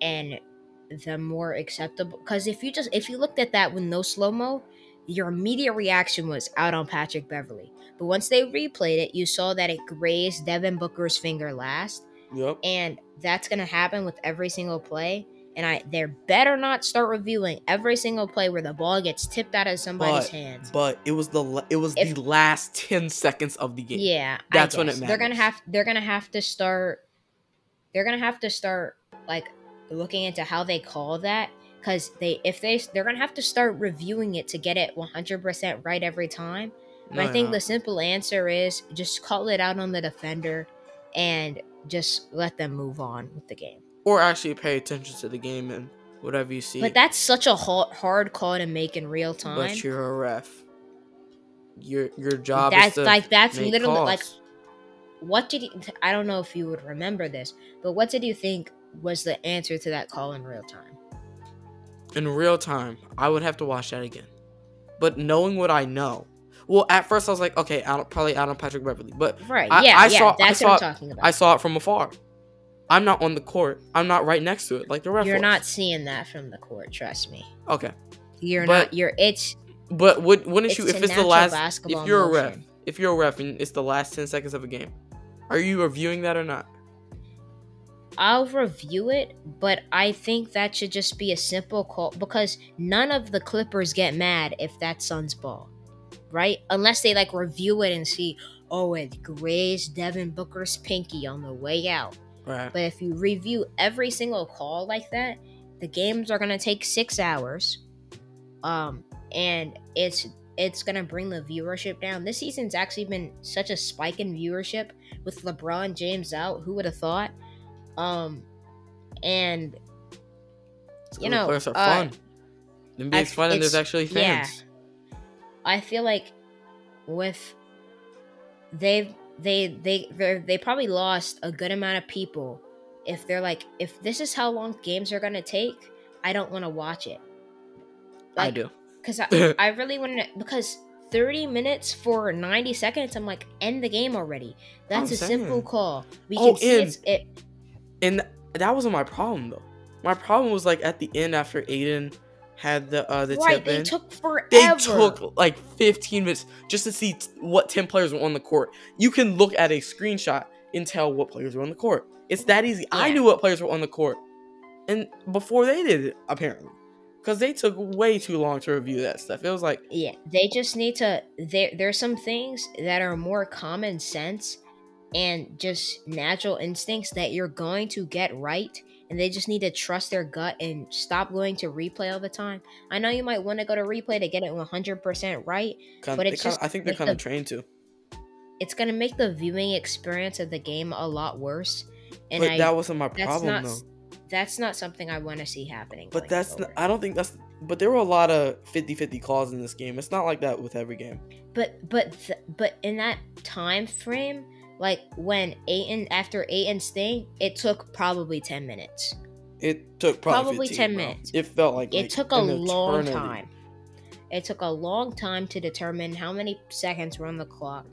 and the more acceptable. Because if you just if you looked at that with no slow mo, your immediate reaction was out on Patrick Beverley. But once they replayed it, you saw that it grazed Devin Booker's finger last, Yep. and that's gonna happen with every single play. And I, they better not start reviewing every single play where the ball gets tipped out of somebody's But- hands. But it was the it was If- the last ten seconds of the game. Yeah, That's when it guess. They're gonna have they're gonna have to start they're gonna have to start like looking into how they call that because they if they they're gonna have to start reviewing it to get it 100% right every time. No, I think no. the simple answer is just call it out on the defender and just let them move on with the game. or actually pay attention to the game and whatever you see. But that's such a hard, hard call to make in real time. But you're a ref. Your your job that's is to like that's literally calls. like what did you i don't know if you would remember this but what did you think was the answer to that call in real time in real time. I would have to watch that again. But knowing what I know, well, at first I was like, okay, Adam, probably Adam Patrick Beverley, but right I- yeah I yeah saw- I that's saw- what i'm talking about I saw it from afar. I'm not on the court. I'm not right next to it like the ref. you're was. not seeing that from the court trust me okay. you're But- not you're it's But would, wouldn't you if it's the last if you're a ref if you're a ref and it's the last ten seconds of a game, are you reviewing that or not? I'll review it, but I think that should just be a simple call because none of the Clippers get mad if that's Suns ball, right? Unless they like review it and see, oh, it grazed Devin Booker's pinky on the way out. Right. But if you review every single call like that, the games are gonna take six hours, um, and it's it's gonna bring the viewership down. This season's actually been such a spike in viewership with LeBron James out. Who would have thought? Um, and you know, players are uh, fun. NBA's I- fun and there's actually yeah. fans. I feel like with they've they they they they probably lost a good amount of people if they're like if this is how long games are gonna take i don't want to watch it I do. because I, I really want to because 30 minutes for 90 seconds i'm like end the game already that's I'm a simple call we Oh, can see it's it And that wasn't my problem though. My problem was like at the end after Ayton had the uh the right tip they in. took forever they took like 15 minutes just to see t- what 10 players were on the court. You can look at a screenshot and tell what players were on the court. It's that easy. I knew what players were on the court. And before they did it, apparently. Because they took way too long to review that stuff. It was like, Yeah, they just need to. There, there's some things that are more common sense and just natural instincts that you're going to get right, and they just need to trust their gut and stop going to replay all the time. I know you might want to go to replay to get it 100% right. kind But it's just I think they're kind of trained to. It's gonna make the viewing experience of the game a lot worse, and But I that wasn't my that's problem not though. that's not something I want to see happening. But that's not, I don't think that's but there were a lot of 50-50 calls in this game. It's not like that with every game. But but th- but in that time frame, like when Ayton after Ayton's thing, it took probably ten minutes. It took probably, Probably 15, 10 bro. minutes. It felt like It like, took a long eternity. time. It took a long time to determine how many seconds were on the clock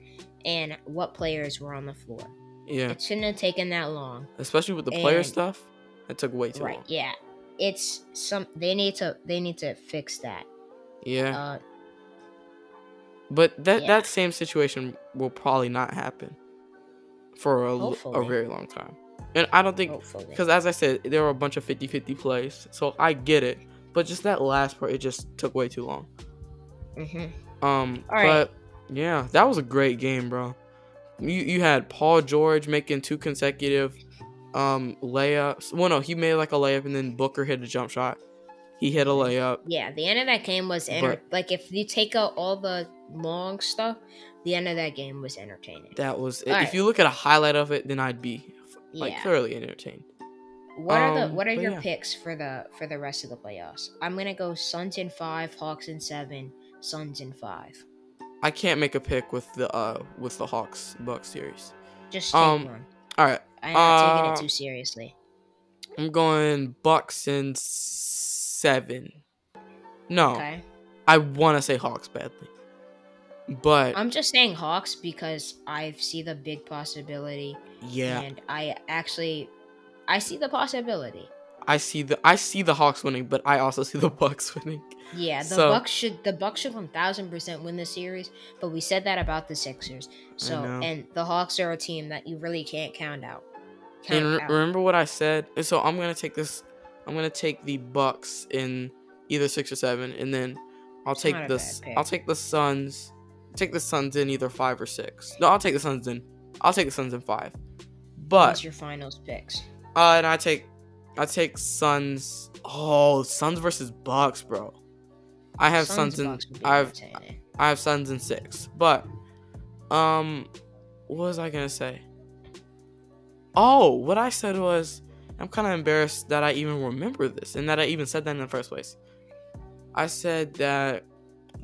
and what players were on the floor. Yeah, It shouldn't have taken that long. especially with the player stuff. It took way too right? long. Right, yeah. It's some they need to they need to fix that. Yeah, Uh but that yeah. that same situation will probably not happen for a, Hopefully. very long time. And I don't think because as I said, there were a bunch of 50-50 plays, so I get it. But just that last part, it just took way too long. hmm Um, All right. but yeah, that was a great game, bro. You you had Paul George making two consecutive um layups. Well, no, he made like a layup, and then Booker hit a jump shot. He hit a layup. Yeah, the end of that game was enter- But- like if you take out all the long stuff, the end of that game was entertaining. That was. If right. you look at a highlight of it, then I'd be like yeah. thoroughly entertained. What are the Um, what are your yeah. picks for the for the rest of the playoffs? I'm gonna go Suns in five, Hawks in seven, Suns in five. I can't make a pick with the uh with the Hawks Bucks series. Just take Um, one. All right, I'm not taking uh, it too seriously. I'm going Bucks in seven. No, Okay. I want to say Hawks badly, but I'm just saying Hawks because I see the big possibility, yeah, and I actually I see the possibility. I see the I see the Hawks winning, but I also see the Bucks winning. Yeah, the So- Bucks should the Bucks should one thousand percent win the series, but we said that about the Sixers. So and the Hawks are a team that you really can't count out. Count And re- out. remember what I said? So I'm gonna take this. I'm gonna take the Bucks in either six or seven, and then I'll It's take not a the bad s- pick. I'll take the Suns. Take the Suns in either five or six. No, I'll take the Suns in. I'll take the Suns in five. But What's your finals picks? uh, and I take I take Suns. Oh, Suns versus Bucks, bro. I have Suns, in. Bucks would be I've entertaining. I have Suns in six. But um, what was I gonna say? Oh, what I said was I'm kind of embarrassed that I even remember this and that I even said that in the first place. I said that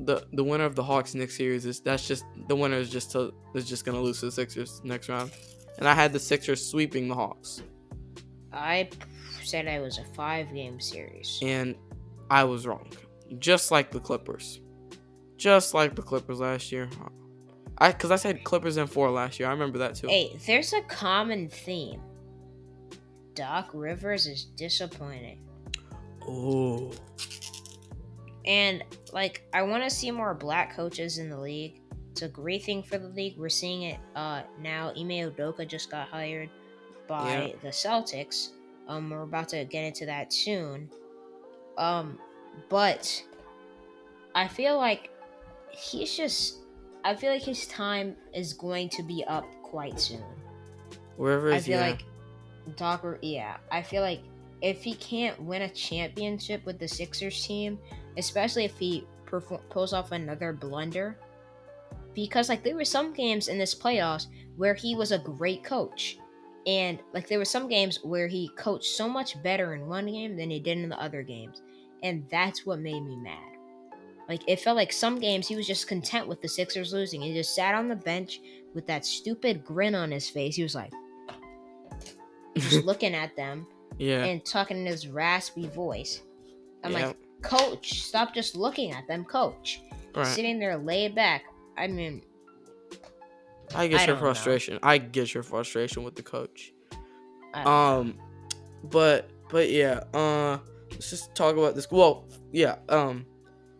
the the winner of the Hawks Knicks series is that's just the winner is just to, is just gonna lose to the Sixers next round, and I had the Sixers sweeping the Hawks, I said I was a five game series. and I was wrong, just like the Clippers, just like the Clippers last year. I because I said Clippers in four last year. I remember that too. Hey, there's a common theme. Doc Rivers is disappointing. Oh, And like I want to see more black coaches in the league. It's a great thing for the league. We're seeing it uh now. Ime Udoka just got hired by Yeah. the Celtics. Um we're about to get into that soon. Um but I feel like he's just I feel like his time is going to be up quite soon. wherever I is I feel yeah. like Doc, yeah, I feel like if he can't win a championship with the Sixers team, especially if he perform- pulls off another blunder, because like there were some games in this playoffs where he was a great coach, and like there were some games where he coached so much better in one game than he did in the other games, and that's what made me mad. Like it felt like some games he was just content with the Sixers losing. He just sat on the bench with that stupid grin on his face. He was like just looking at them yeah, and talking in his raspy voice. I'm yeah, like, Coach, stop just looking at them, Coach. right. Sitting there laid back. I mean, I get I your don't know. frustration. I get your frustration with the coach. Don't know. Um, but but yeah. Uh, let's just talk about this. Well, yeah. Um,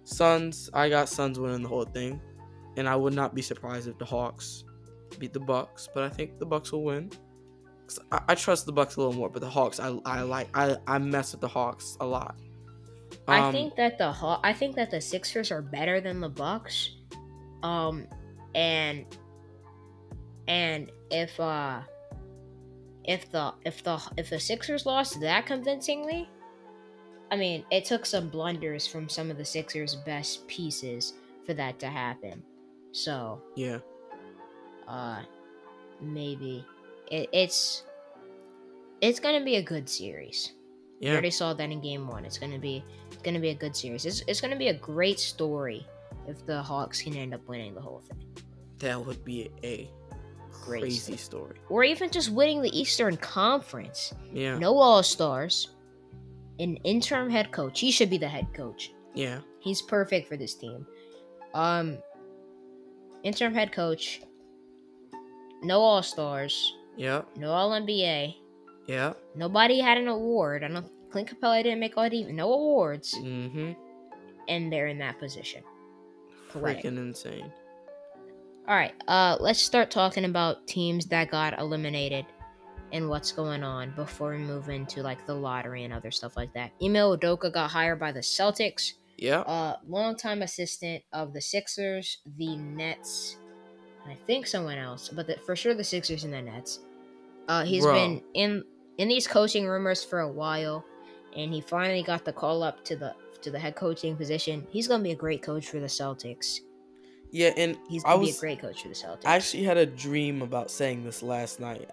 Suns. I got Suns winning the whole thing, and I would not be surprised if the Hawks beat the Bucks. But I think the Bucks will win. I, I trust the Bucks a little more, but the Hawks, I I like I I mess with the Hawks a lot. I Um, think that the I think that the Sixers are better than the Bucks. Um, and and if uh if the if the if the Sixers lost that convincingly, I mean, it took some blunders from some of the Sixers' best pieces for that to happen. So, yeah. uh maybe it, it's it's gonna be a good series. We already saw that in game one. It's gonna be it's gonna be a good series. It's, it's gonna be a great story if the Hawks can end up winning the whole thing, That would be a Great crazy story. story. or even just winning the Eastern Conference. Yeah. No All Stars, an interim head coach. He should be the head coach. Yeah. He's perfect for this team. Um, interim head coach. No All Stars. Yeah. No All NBA. Yeah. Nobody had an award. I don't. Clint Capela didn't make all even no awards, Mm-hmm. and they're in that position. Poetic. Freaking insane. All right, uh, let's start talking about teams that got eliminated and what's going on before we move into like the lottery and other stuff like that. Ime Udoka got hired by the Celtics, Yeah. uh, longtime assistant of the Sixers, the Nets, and I think someone else, but the, for sure the Sixers and the Nets. Uh, he's Bro. been in in these coaching rumors for a while, and he finally got the call up to the to the head coaching position. He's gonna be a great coach for the Celtics. Yeah, and He's I gonna be was a great coach for the Celtics. I actually had a dream about saying this last night.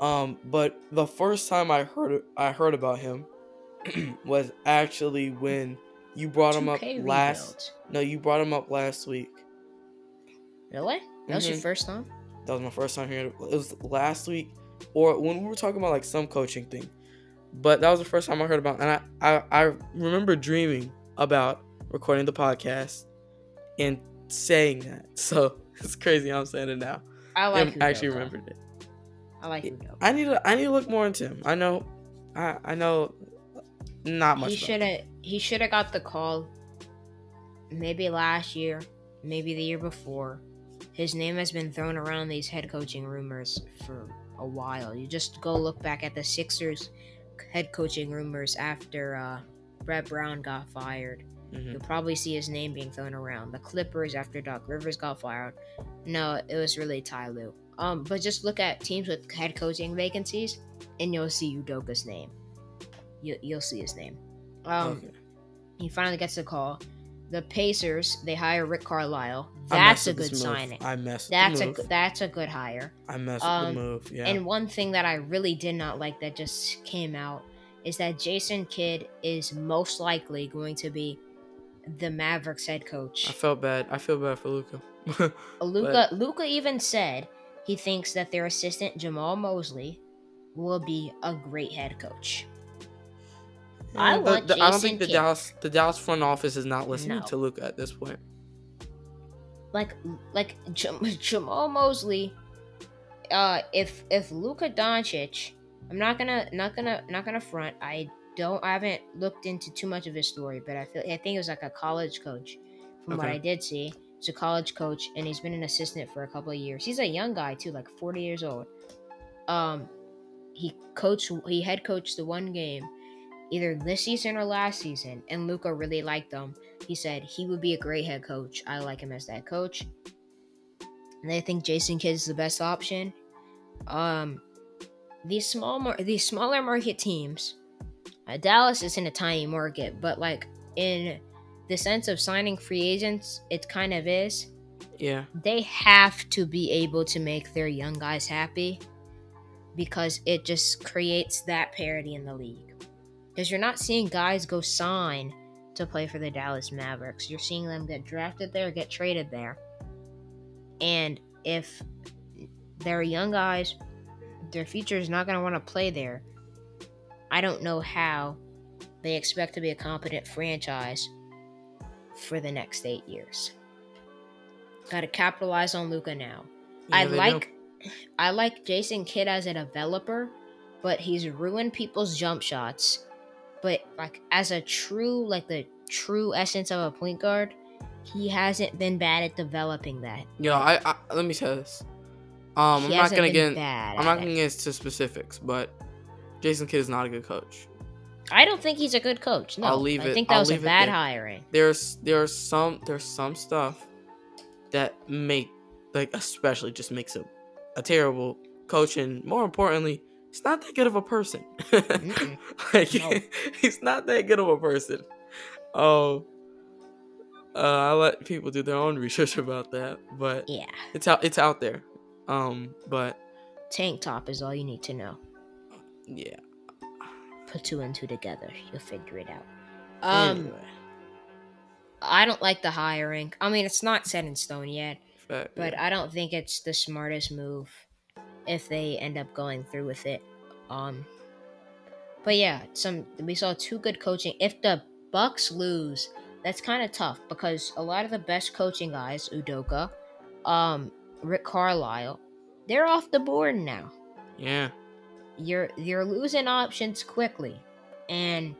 Um, but the first time I heard I heard about him was actually when you brought him up 2K last. No, you brought him up last week. Really? That was your Mhm. first time? That was my first time hearing it. It was last week, or when we were talking about like some coaching thing. But that was the first time I heard about, and I I, I remember dreaming about recording the podcast and saying that. So it's crazy how I'm saying it now. I I like. actually Udoka. remembered it. I like. Udoka. I need to I need to look more into him. I know, I I know, not much. he should have he should have got the call maybe last year maybe the year before his name has been thrown around these head coaching rumors for a while you just go look back at the sixers head coaching rumors after uh, brett brown got fired Mhm. you'll probably see his name being thrown around the clippers after doc rivers got fired no it was really ty Lue. um but just look at teams with head coaching vacancies and you'll see udoka's name you, you'll see his name um Okay. he finally gets a call. The Pacers they hire Rick Carlisle. That's a good signing. I messed. That's the a that's a good hire. I messed um, the move. Yeah. And one thing that I really did not like that just came out is that Jason Kidd is most likely going to be the Mavericks head coach. I felt bad. I feel bad for Luka. Luka Luka even said he thinks that their assistant Jamahl Mosley will be a great head coach. I Yeah, want the- the- I don't Jason think the Kidd. Dallas the Dallas front office is not listening No. to Luka at this point. like like Jam- Jamahl Mosley. Uh, if if Luka Doncic, I'm not gonna not gonna not gonna front. I don't. I haven't looked into too much of his story, but I feel I think it was like a college coach. From what I did see, he's a college coach, and he's been an assistant for a couple of years. He's a young guy too, like 40 years old. Um, he coached. He head coached the one game, either this season or last season, and Luka really liked them. He said he would be a great head coach. I like him as that coach. And I think Jason Kidd is the best option. Um, these small, mar- these smaller market teams, uh, Dallas is in a tiny market, but like in the sense of signing free agents, it kind of is. Yeah. They have to be able to make their young guys happy because it just creates that parity in the league. Because you're not seeing guys go sign to play for the Dallas Mavericks. You're seeing them get drafted there, get traded there. And if they're young guys, their future is not going to want to play there. I don't know how they expect to be a competent franchise for the next eight years. Got to capitalize on Luka now. I Yeah, do. like I like Jason Kidd as a developer, but he's ruined people's jump shots. But like as a true like the true essence of a point guard, he hasn't been bad at developing that. Yo, I, I let me say this. Um, he I'm not gonna get. in-. I'm not gonna get into specifics, but Jason Kidd is not a good coach. I don't think he's a good coach. No, I'll leave I it- think that I'll was a bad there. hiring. There's there's some there's some stuff that make like especially just makes him a terrible coach, and more importantly, he's not that good of a person. Like No. he's not that good of a person. Oh. Uh, I let people do their own research about that, but Yeah, it's out. It's out there. Um, but tank top is all you need to know. yeah. Put two and two together, you'll figure it out. Um, Anyway, I don't like the hiring. I mean, it's not set in stone yet. fact, but yeah. I don't think it's the smartest move if they end up going through with it. Um, but yeah, some we saw two good coaching. If the Bucks lose, that's kind of tough because a lot of the best coaching guys, Udoka, um, Rick Carlisle, they're off the board now. yeah, You're you're losing options quickly, and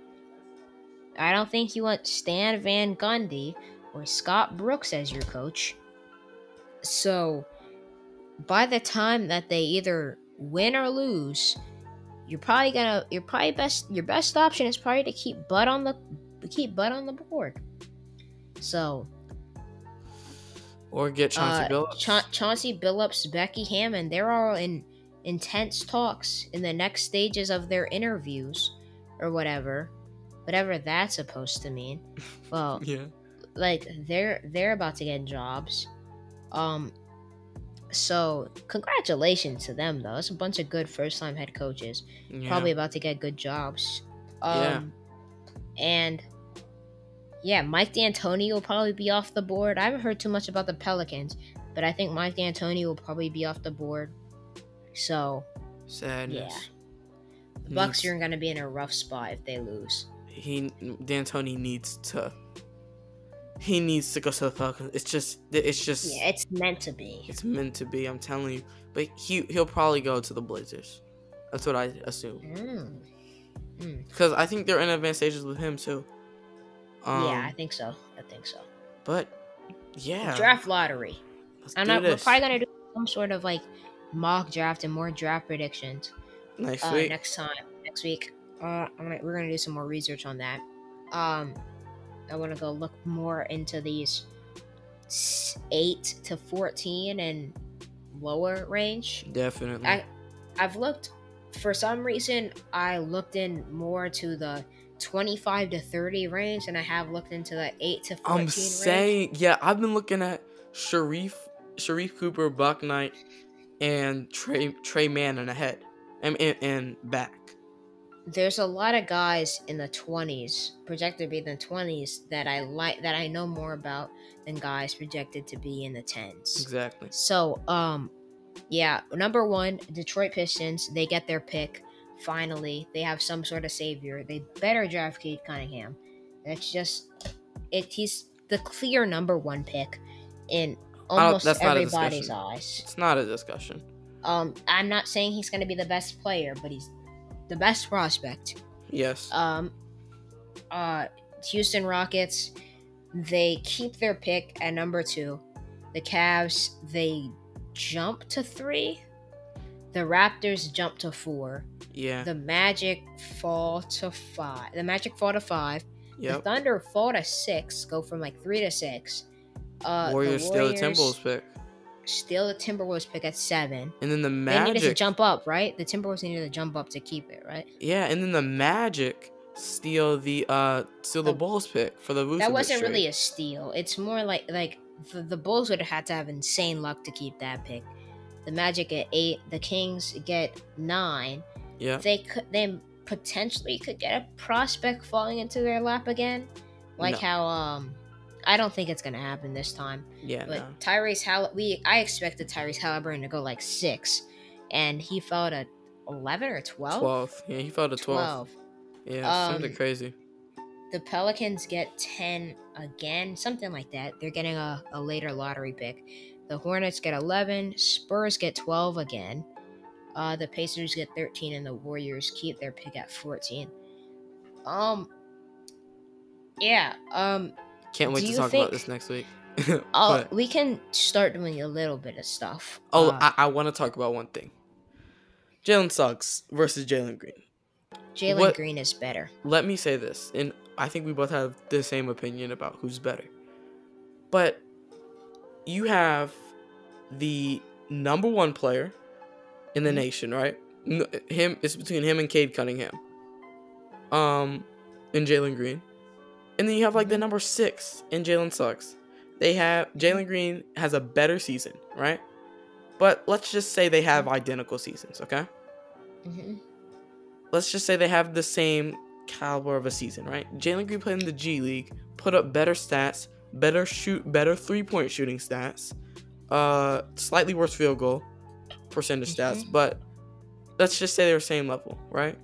I don't think you want Stan Van Gundy or Scott Brooks as your coach. So, by the time that they either win or lose, you're probably gonna you're probably best your best option is probably to keep Bud on the keep Bud on the board. So, or get Chauncey uh, Billups. Cha- Chauncey Billups, Becky Hammon, they're all in intense talks in the next stages of their interviews or whatever. Whatever that's supposed to mean. Well, yeah, like they're they're about to get jobs. Um so congratulations to them though. It's a bunch of good first time head coaches. yeah. Probably about to get good jobs. Um Yeah. and yeah, Mike D'Antoni will probably be off the board. I haven't heard too much about the Pelicans, but I think Mike D'Antoni will probably be off the board. So sadness. the Bucks Needs- are gonna be in a rough spot if they lose. he D'Antoni needs to he needs to go to the Falcons. It's just it's just Yeah, it's meant to be. it's meant to be. I'm telling you. But he he'll probably go to the Blazers. That's what I assume. Mm. Mm. because I think they're in advanced stages with him too. Um, yeah, I think so. I think so. but yeah, Draft lottery. Let's I'm not. We're probably gonna do some sort of like mock draft and more draft predictions next uh, week. next time next week. Uh, I'm gonna, we're gonna do some more research on that. Um, I want to go look more into these eight to fourteen and lower range. Definitely. I I've looked for some reason I looked in more to the 25 to 30 range and I have looked into the 8 to 14 I'm range. saying, yeah, I've been looking at Sharif, Sharife Cooper, Buck Knight, and Trey Trey Manning ahead, and and, and back. There's a lot of guys in the 20s projected to be in the 20s that I like that I know more about than guys projected to be in the 10s. Exactly. So, um, yeah, number one, Detroit Pistons. They get their pick. Finally, they have some sort of savior. They better draft Cade Cunningham. That's just it. He's the clear number one pick in almost that's not a everybody's eyes. It's not a discussion. Um, I'm not saying he's going to be the best player, but he's the best prospect. Yes. Um, uh, Houston Rockets, they keep their pick at number two. The Cavs, they jump to three. The Raptors jump to four. yeah. The Magic fall to five. The Magic fall to five. The. Thunder fall to six. Go from like three to six. Uh, Warriors the Warriors Timberwolves pick, Steal the Timberwolves pick at seven. and then the They needed to Magic. jump up, right? The Timberwolves needed to jump up to keep it, right? Yeah, and then the Magic steal the uh steal the The- Bulls pick for the Vucevic that wasn't trade. really a steal. It's more like like the, the Bulls would have had to have insane luck to keep that pick. The Magic at eight, the Kings get nine. Yeah. They could they potentially could get a prospect falling into their lap again, like No. how um. I don't think it's gonna happen this time. Yeah. But no. Tyrese Hall, we I expected Tyrese Haliburton to go like six, and he fell to eleven or twelve. Twelve. Yeah, he fell to twelve. 12. Yeah, something Um, crazy. the Pelicans get 10 again, something like that. They're getting a, a later lottery pick. The Hornets get 11. Spurs get 12 again. Uh, the Pacers get 13, and the Warriors keep their pick at 14. Um, yeah. Um, Can't wait do to talk think- about this next week. I'll, we can start doing a little bit of stuff. oh, Uh, I, I want to talk about one thing. Jalen Suggs versus Jalen Green. Jalen Green is better. let me say this, and I think we both have the same opinion about who's better. But you have the number one player in the Mhm. nation, right? Him, it's between him and Cade Cunningham, um, and Jalen Green, and then you have like the Mhm. number six in Jalen Suggs. They have Jalen Green has a better season, right? But let's just say they have identical seasons, okay? hmm let's just say they have the same caliber of a season, right? Jalen Green played in the G League, put up better stats, better shoot, better three point shooting stats, uh, slightly worse field goal percentage stats, Mhm. but let's just say they're same level, right?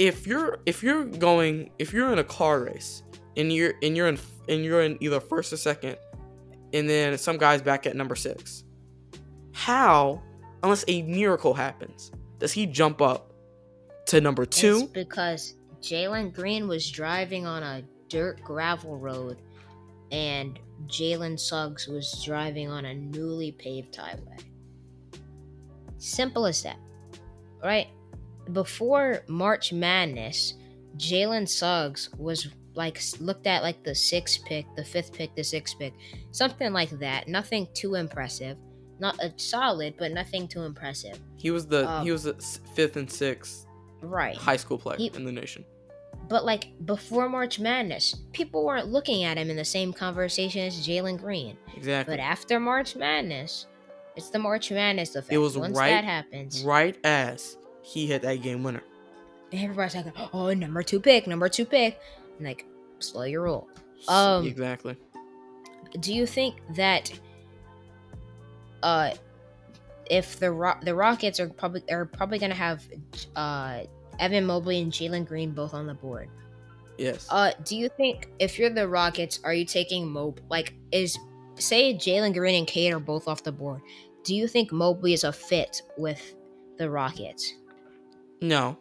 If you're if you're going if you're in a car race and you're and you're in and you're in either first or second, and then some guy's back at number six, how, unless a miracle happens, does he jump up to number It's two? because Jalen Green was driving on a dirt gravel road, and Jalen Suggs was driving on a newly paved highway. Simple as that, right? Before March Madness, Jalen Suggs was like looked at like the sixth pick, the fifth pick, the sixth pick, something like that. Nothing too impressive. Not a solid, but nothing too impressive. He was the Um, he was the fifth and sixth Right. high school player He- in the nation. But like before March Madness, people weren't looking at him in the same conversation as Jalen Green. Exactly. But after March Madness, it's the March Madness effect. It was Once right- that happens, right as he hit that game winner. everybody's like, "Oh, number two pick, number two pick," and like, slow your roll. Um, exactly. Do you think that, uh, if the Ro- the Rockets are probably are probably gonna have, uh, Evan Mobley and Jalen Green both on the board? Yes. Uh, do you think if you're the Rockets, are you taking Mob? Like, is say Jalen Green and Cade are both off the board? Do you think Mobley is a fit with the Rockets? No.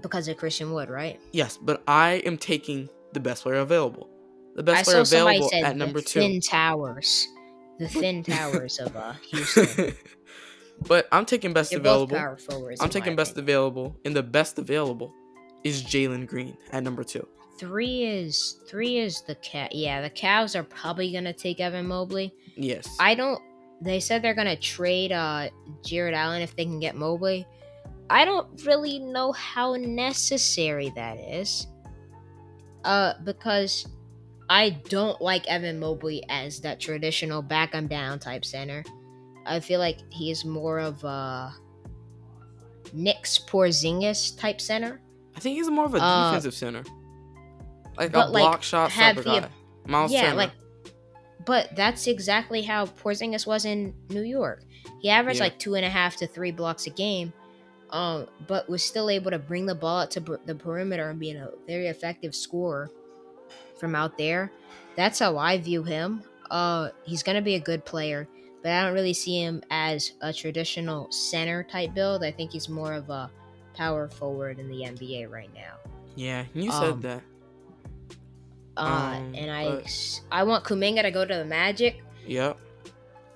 because of Christian Wood, right? Yes, but I am taking the best player available. The best I player available at number two. Thin Towers, the Thin Towers of uh, Houston. but I'm taking best They're both available. I'm taking best opinion. available, and the best available is Jalen Green at number two. Three is three is the cat. Yeah, the Cavs are probably gonna take Evan Mobley. Yes. I don't. They said they're gonna trade uh Jarrett Allen if they can get Mobley. I don't really know how necessary that is. Uh, because I don't like Evan Mobley as that traditional back 'em down type center. I feel like he is more of a Knicks Porzingis type center. I think he's more of a Uh, defensive center, like a but, like, block shot type of guy. Miles yeah, Turner. like, but that's exactly how Porzingis was in New York. He averaged Yeah. like two and a half to three blocks a game, um, but was still able to bring the ball out to per- the perimeter and being a very effective scorer from out there. That's how I view him. Uh, he's gonna be a good player, but I don't really see him as a traditional center type build. I think he's more of a power forward in the NBA right now. yeah, you um, said that. Uh, Um, and I, but- I want Kuminga to go to the Magic. Yep.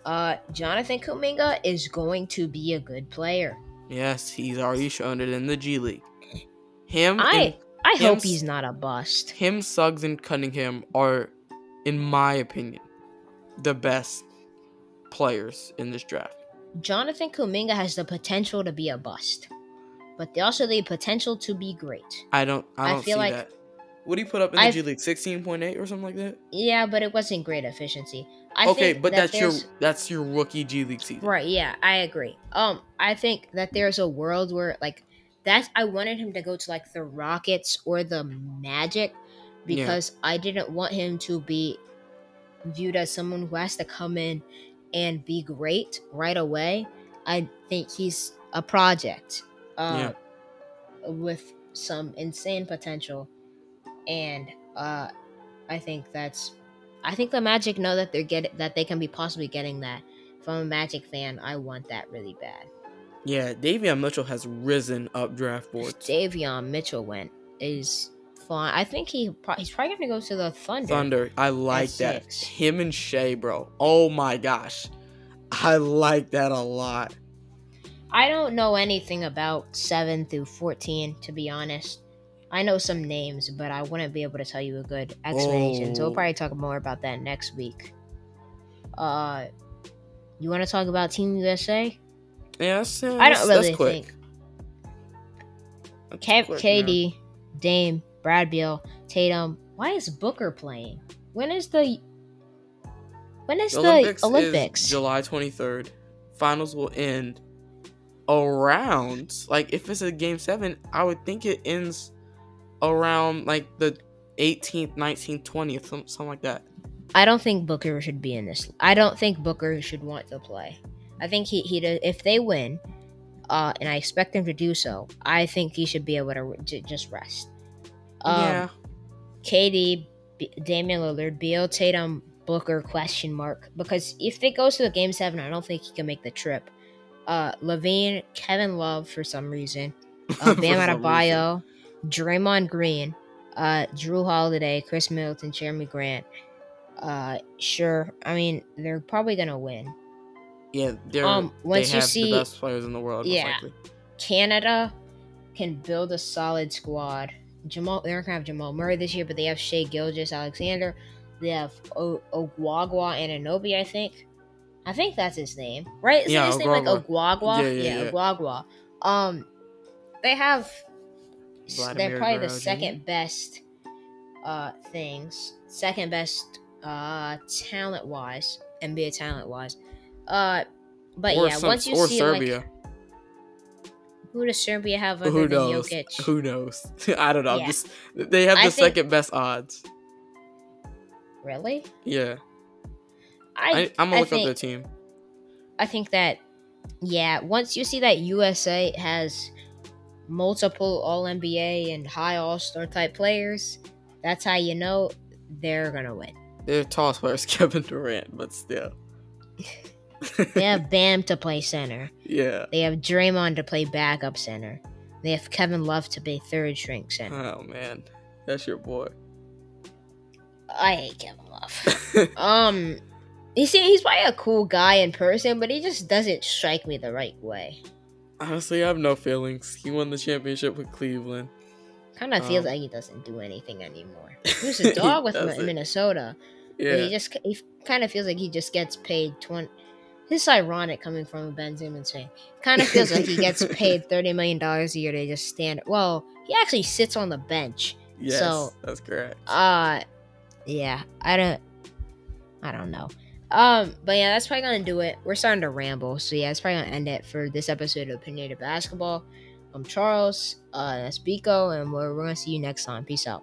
Uh, Jonathan Kuminga is going to be a good player. Yes, he's already shown it in the G League. Him and I I him hope he's not a bust. him, Suggs, and Cunningham are, in my opinion, the best players in this draft. Jonathan Kuminga has the potential to be a bust, but they also the potential to be great. I don't. I I don't feel see like- that. What do you put up in the I've- G League? Sixteen point eight or something like that. Yeah, but it wasn't great efficiency. I okay, but that that's your that's your rookie G League season. Right, yeah, I agree. Um, I think that there's a world where like that's I wanted him to go to like the Rockets or the Magic because I didn't want him to be viewed as someone who has to come in and be great right away. I think he's a project uh with some insane potential and uh I think that's I think the Magic know that they're get that they can be possibly getting that. If I'm a Magic fan, I want that really bad. Yeah, Davion Mitchell has risen up draft boards. Davion Mitchell went is fine. I think he pro- he's probably gonna go to the Thunder. Thunder, I like that. six. Him and Shai, bro. Oh my gosh, I like that a lot. I don't know anything about seven through fourteen, to be honest. I know some names, but I wouldn't be able to tell you a good explanation. So we'll Oh. probably talk more about that next week. Uh, you want to talk about Team USA? Yeah, that's, yeah, I don't really think That's Kev, quick, man. KD, Dame, Brad Beal, Tatum. Why is Booker playing? When is the when is The the Olympics, Olympics? is July 23rd. Finals will end around like if it's a game seven, I would think it ends around like the 18th, 19th, 20th, something like that. I don't think Booker should be in this. I don't think Booker should want to play. I think he he does, if they win, uh, and I expect them to do so. I think he should be able to j- just rest. Um, yeah, KD, B- Damian Lillard, Beal, Tatum, Booker question mark because if it goes to the game seven, I don't think he can make the trip. Uh, LaVine, Kevin Love for some reason, uh, Bam Adebayo, Draymond Green, uh, Jrue Holiday, Khris Middleton, Jerami Grant. Uh, sure. I mean, they're probably gonna win. yeah, they're um, once they you have see- the best players in the world. Yeah. likely. Canada can build a solid squad. Jamal, they're gonna have Jamal Murray this year, but they have Shai Gilgeous-Alexander. They have o- Ogwagwa Anunoby, I think. I think that's his name, right? Isn't Yeah, his name like Ogwagwa. Yeah, yeah, yeah. Ogwagwa. Um, they have. Vladimir they're probably the second best uh things, second best uh talent wise, NBA talent wise. Uh, but or yeah, some- once you or see Serbia. like who does Serbia have other Who than knows? Jokic? Who knows? I don't know. Yeah. Just they have the I think- second best odds. Really? Yeah, I I, I'm gonna I look think, up their team. I think that yeah, once you see that USA has multiple All NBA and high All Star type players, that's how you know they're gonna win. Their tallest player is Kevin Durant, but still. They have Bam to play center. yeah. They have Draymond to play backup center. They have Kevin Love to be third string center. Oh man, that's your boy. I hate Kevin Love. um, he's he's probably a cool guy in person, but he just doesn't strike me the right way. Honestly, I have no feelings. He won the championship with Cleveland. Kind of feels Um, like he doesn't do anything anymore. He was a dog with Minnesota. But he just he kind of feels like he just gets paid twenty. This is ironic coming from a Ben Simmons fan. Kind of feels like he gets paid thirty million dollars a year to just stand. Well, he actually sits on the bench. yes, so- that's correct. Uh, yeah, I don't, I don't know. Um, but yeah, that's probably gonna do it. We're starting to ramble, so yeah, that's probably gonna end it for this episode of Opinionated Basketball. I'm Charles. Uh, that's Biko, and we're, we're gonna see you next time. Peace out.